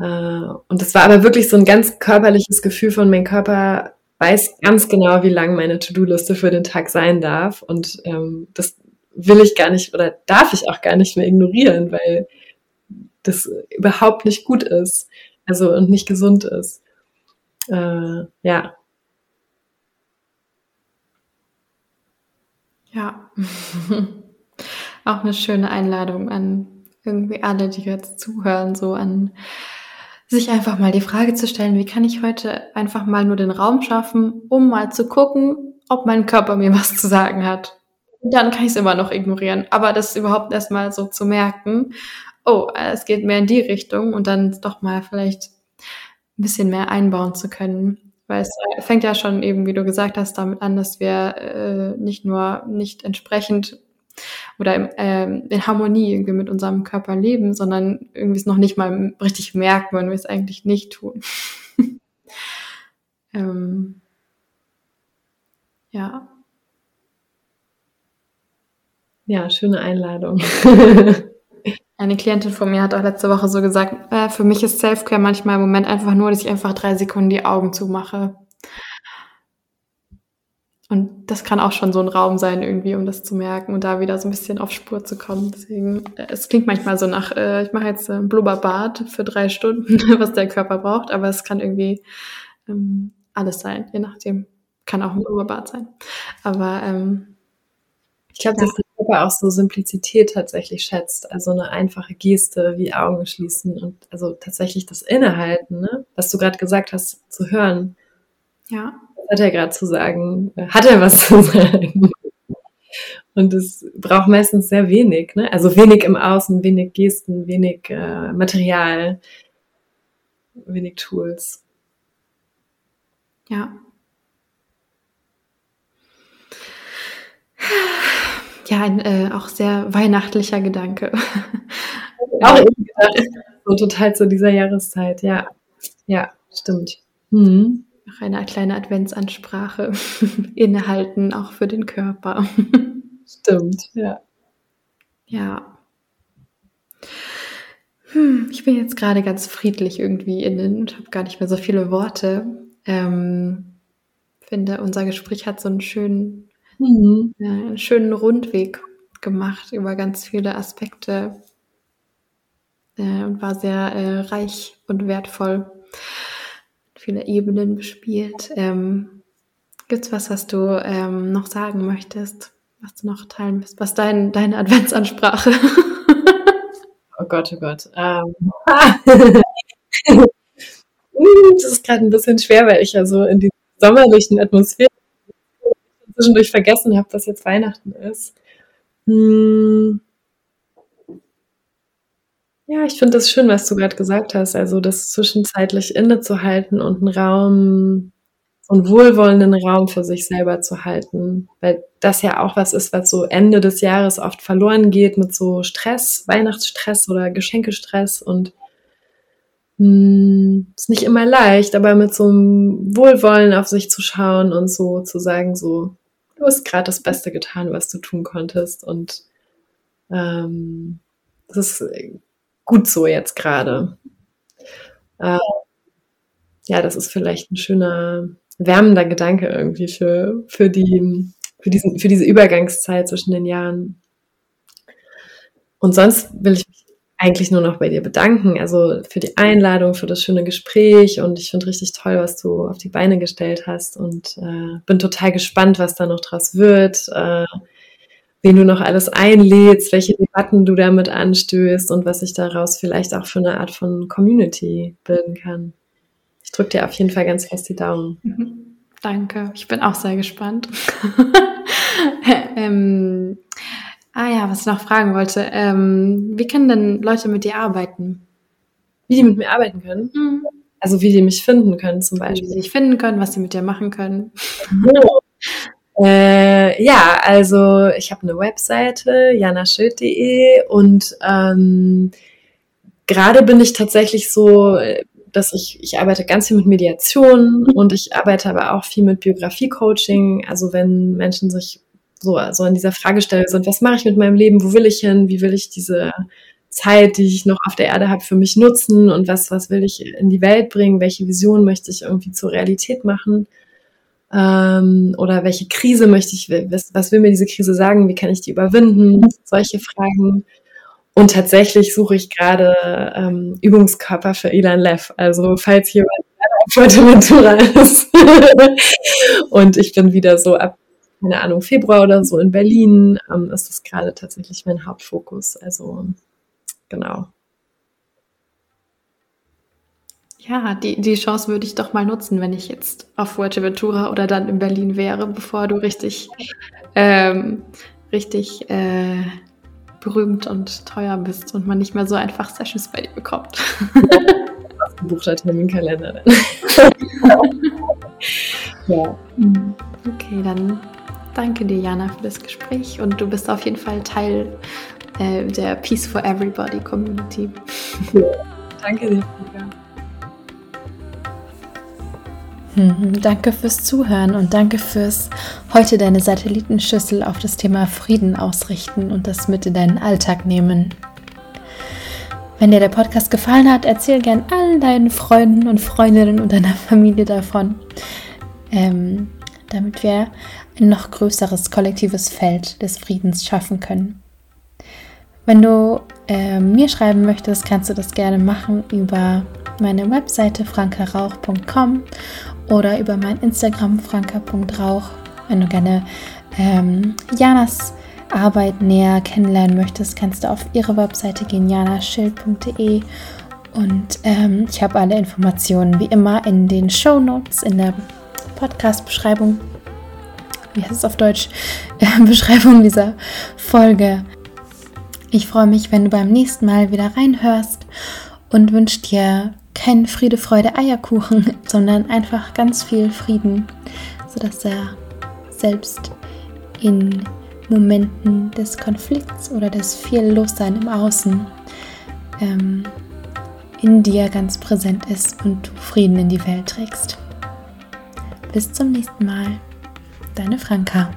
Äh, und das war aber wirklich so ein ganz körperliches Gefühl von, mein Körper weiß ganz genau, wie lang meine To-Do-Liste für den Tag sein darf. Und ähm, das will ich gar nicht oder darf ich auch gar nicht mehr ignorieren, weil das überhaupt nicht gut ist. Also und nicht gesund ist. Äh, ja, Ja, auch eine schöne Einladung an irgendwie alle, die jetzt zuhören, so an sich einfach mal die Frage zu stellen, wie kann ich heute einfach mal nur den Raum schaffen, um mal zu gucken, ob mein Körper mir was zu sagen hat. Dann kann ich es immer noch ignorieren. Aber das überhaupt erstmal so zu merken, oh, es geht mehr in die Richtung und dann doch mal vielleicht ein bisschen mehr einbauen zu können. Weil es äh, fängt ja schon eben, wie du gesagt hast, damit an, dass wir äh, nicht nur nicht entsprechend oder im, äh, in Harmonie irgendwie mit unserem Körper leben, sondern irgendwie es noch nicht mal richtig merken, wenn wir es eigentlich nicht tun. ähm, ja. Ja, schöne Einladung. Eine Klientin von mir hat auch letzte Woche so gesagt, äh, für mich ist Selfcare manchmal im Moment einfach nur, dass ich einfach drei Sekunden die Augen zumache. Und das kann auch schon so ein Raum sein, irgendwie, um das zu merken und da wieder so ein bisschen auf Spur zu kommen. Deswegen, äh, es klingt manchmal so nach, äh, ich mache jetzt ein Blubberbad für drei Stunden, was der Körper braucht, aber es kann irgendwie ähm, alles sein, je nachdem. Kann auch ein Blubberbad sein. Aber ähm, ich glaube, ja. der Körper auch so Simplizität tatsächlich schätzt. Also eine einfache Geste wie Augen schließen und also tatsächlich das Innehalten, ne? was du gerade gesagt hast, zu hören. Ja. Hat er gerade zu sagen? Hat er was zu sagen? Und es braucht meistens sehr wenig, ne? Also wenig im Außen, wenig Gesten, wenig äh, Material, wenig Tools. Ja. Ja, ein äh, auch sehr weihnachtlicher Gedanke. Auch eben gedacht, so total zu dieser Jahreszeit, ja. Ja, stimmt. Mhm. Noch eine kleine Adventsansprache. Innehalten, auch für den Körper. Stimmt, ja. Ja. Hm, ich bin jetzt gerade ganz friedlich irgendwie innen und habe gar nicht mehr so viele Worte. Ähm, finde, unser Gespräch hat so einen schönen mhm. ja, einen schönen Rundweg gemacht über ganz viele Aspekte äh, und war sehr äh, reich und wertvoll. Viele Ebenen bespielt. Ähm, Gibt es was, was du ähm, noch sagen möchtest, was du noch teilen willst, was dein, deine Adventsansprache? oh Gott, oh Gott. Ähm. das ist gerade ein bisschen schwer, weil ich ja so in dieser sommerlichen Atmosphäre zwischendurch vergessen habe, dass jetzt Weihnachten ist. Hm. Ja, ich finde das schön, was du gerade gesagt hast. Also das zwischenzeitlich innezuhalten und einen Raum, so einen wohlwollenden Raum für sich selber zu halten. Weil das ja auch was ist, was so Ende des Jahres oft verloren geht mit so Stress, Weihnachtsstress oder Geschenkestress und mh, hm, ist nicht immer leicht, aber mit so einem Wohlwollen auf sich zu schauen und so zu sagen, so, du hast gerade das Beste getan, was du tun konntest. Und ähm, das ist gut so jetzt gerade. Äh, ja, das ist vielleicht ein schöner, wärmender Gedanke irgendwie für, für, die, für, diesen, für diese Übergangszeit zwischen den Jahren. Und sonst will ich mich eigentlich nur noch bei dir bedanken, also für die Einladung, für das schöne Gespräch und ich finde richtig toll, was du auf die Beine gestellt hast und äh, bin total gespannt, was da noch draus wird, äh, wen du noch alles einlädst, welche Debatten du damit anstößt und was sich daraus vielleicht auch für eine Art von Community bilden kann. Ich drücke dir auf jeden Fall ganz fest die Daumen. Mhm. Danke, ich bin auch sehr gespannt. ähm, Ah ja, was ich noch fragen wollte. Ähm, wie können denn Leute mit dir arbeiten? Wie die mit mir arbeiten können? Mhm. Also wie die mich finden können zum Beispiel. Wie sie dich finden können, was sie mit dir machen können. Oh. Äh, ja, also ich habe eine Webseite, janaschild.de und ähm, gerade bin ich tatsächlich so, dass ich, ich arbeite ganz viel mit Mediation und ich arbeite aber auch viel mit Biografie-Coaching. Also wenn Menschen sich so, so an dieser Fragestellung sind, was mache ich mit meinem Leben, wo will ich hin, wie will ich diese Zeit, die ich noch auf der Erde habe, für mich nutzen? Und was, was will ich in die Welt bringen, welche Vision möchte ich irgendwie zur Realität machen? Ähm, oder welche Krise möchte ich, was, was will mir diese Krise sagen, wie kann ich die überwinden, solche Fragen. Und tatsächlich suche ich gerade ähm, Übungskörper für Elan Lev. Also falls jemand auf Fuerteventura ist. Und ich bin wieder so ab keine Ahnung, Februar oder so in Berlin, ähm, ist das gerade tatsächlich mein Hauptfokus. Also genau. Ja, die, die Chance würde ich doch mal nutzen, wenn ich jetzt auf Fuerteventura oder dann in Berlin wäre, bevor du richtig, ähm, richtig äh, berühmt und teuer bist und man nicht mehr so einfach Sessions bei dir bekommt. Buchter Terminkalender. ja. Mhm. Okay, dann Danke dir, Jana, für das Gespräch und du bist auf jeden Fall Teil äh, der Peace for Everybody Community. Ja, danke dir. Mhm, danke fürs Zuhören und danke fürs heute deine Satellitenschüssel auf das Thema Frieden ausrichten und das mit in deinen Alltag nehmen. Wenn dir der Podcast gefallen hat, erzähl gern allen deinen Freunden und Freundinnen und deiner Familie davon, ähm, damit wir ein noch größeres kollektives Feld des Friedens schaffen können. Wenn du äh, mir schreiben möchtest, kannst du das gerne machen über meine Webseite frankarauch.com oder über mein Instagram franka.rauch. Wenn du gerne ähm, Janas Arbeit näher kennenlernen möchtest, kannst du auf ihre Webseite gehen, janaschild.de. Und ähm, ich habe alle Informationen wie immer in den Show Notes in der Podcast-Beschreibung wie heißt es auf Deutsch, Beschreibung dieser Folge. Ich freue mich, wenn du beim nächsten Mal wieder reinhörst und wünsche dir keinen Friede, Freude, Eierkuchen, sondern einfach ganz viel Frieden, sodass er selbst in Momenten des Konflikts oder des viel Lossein im Außen ähm, in dir ganz präsent ist und du Frieden in die Welt trägst. Bis zum nächsten Mal. Deine Franka.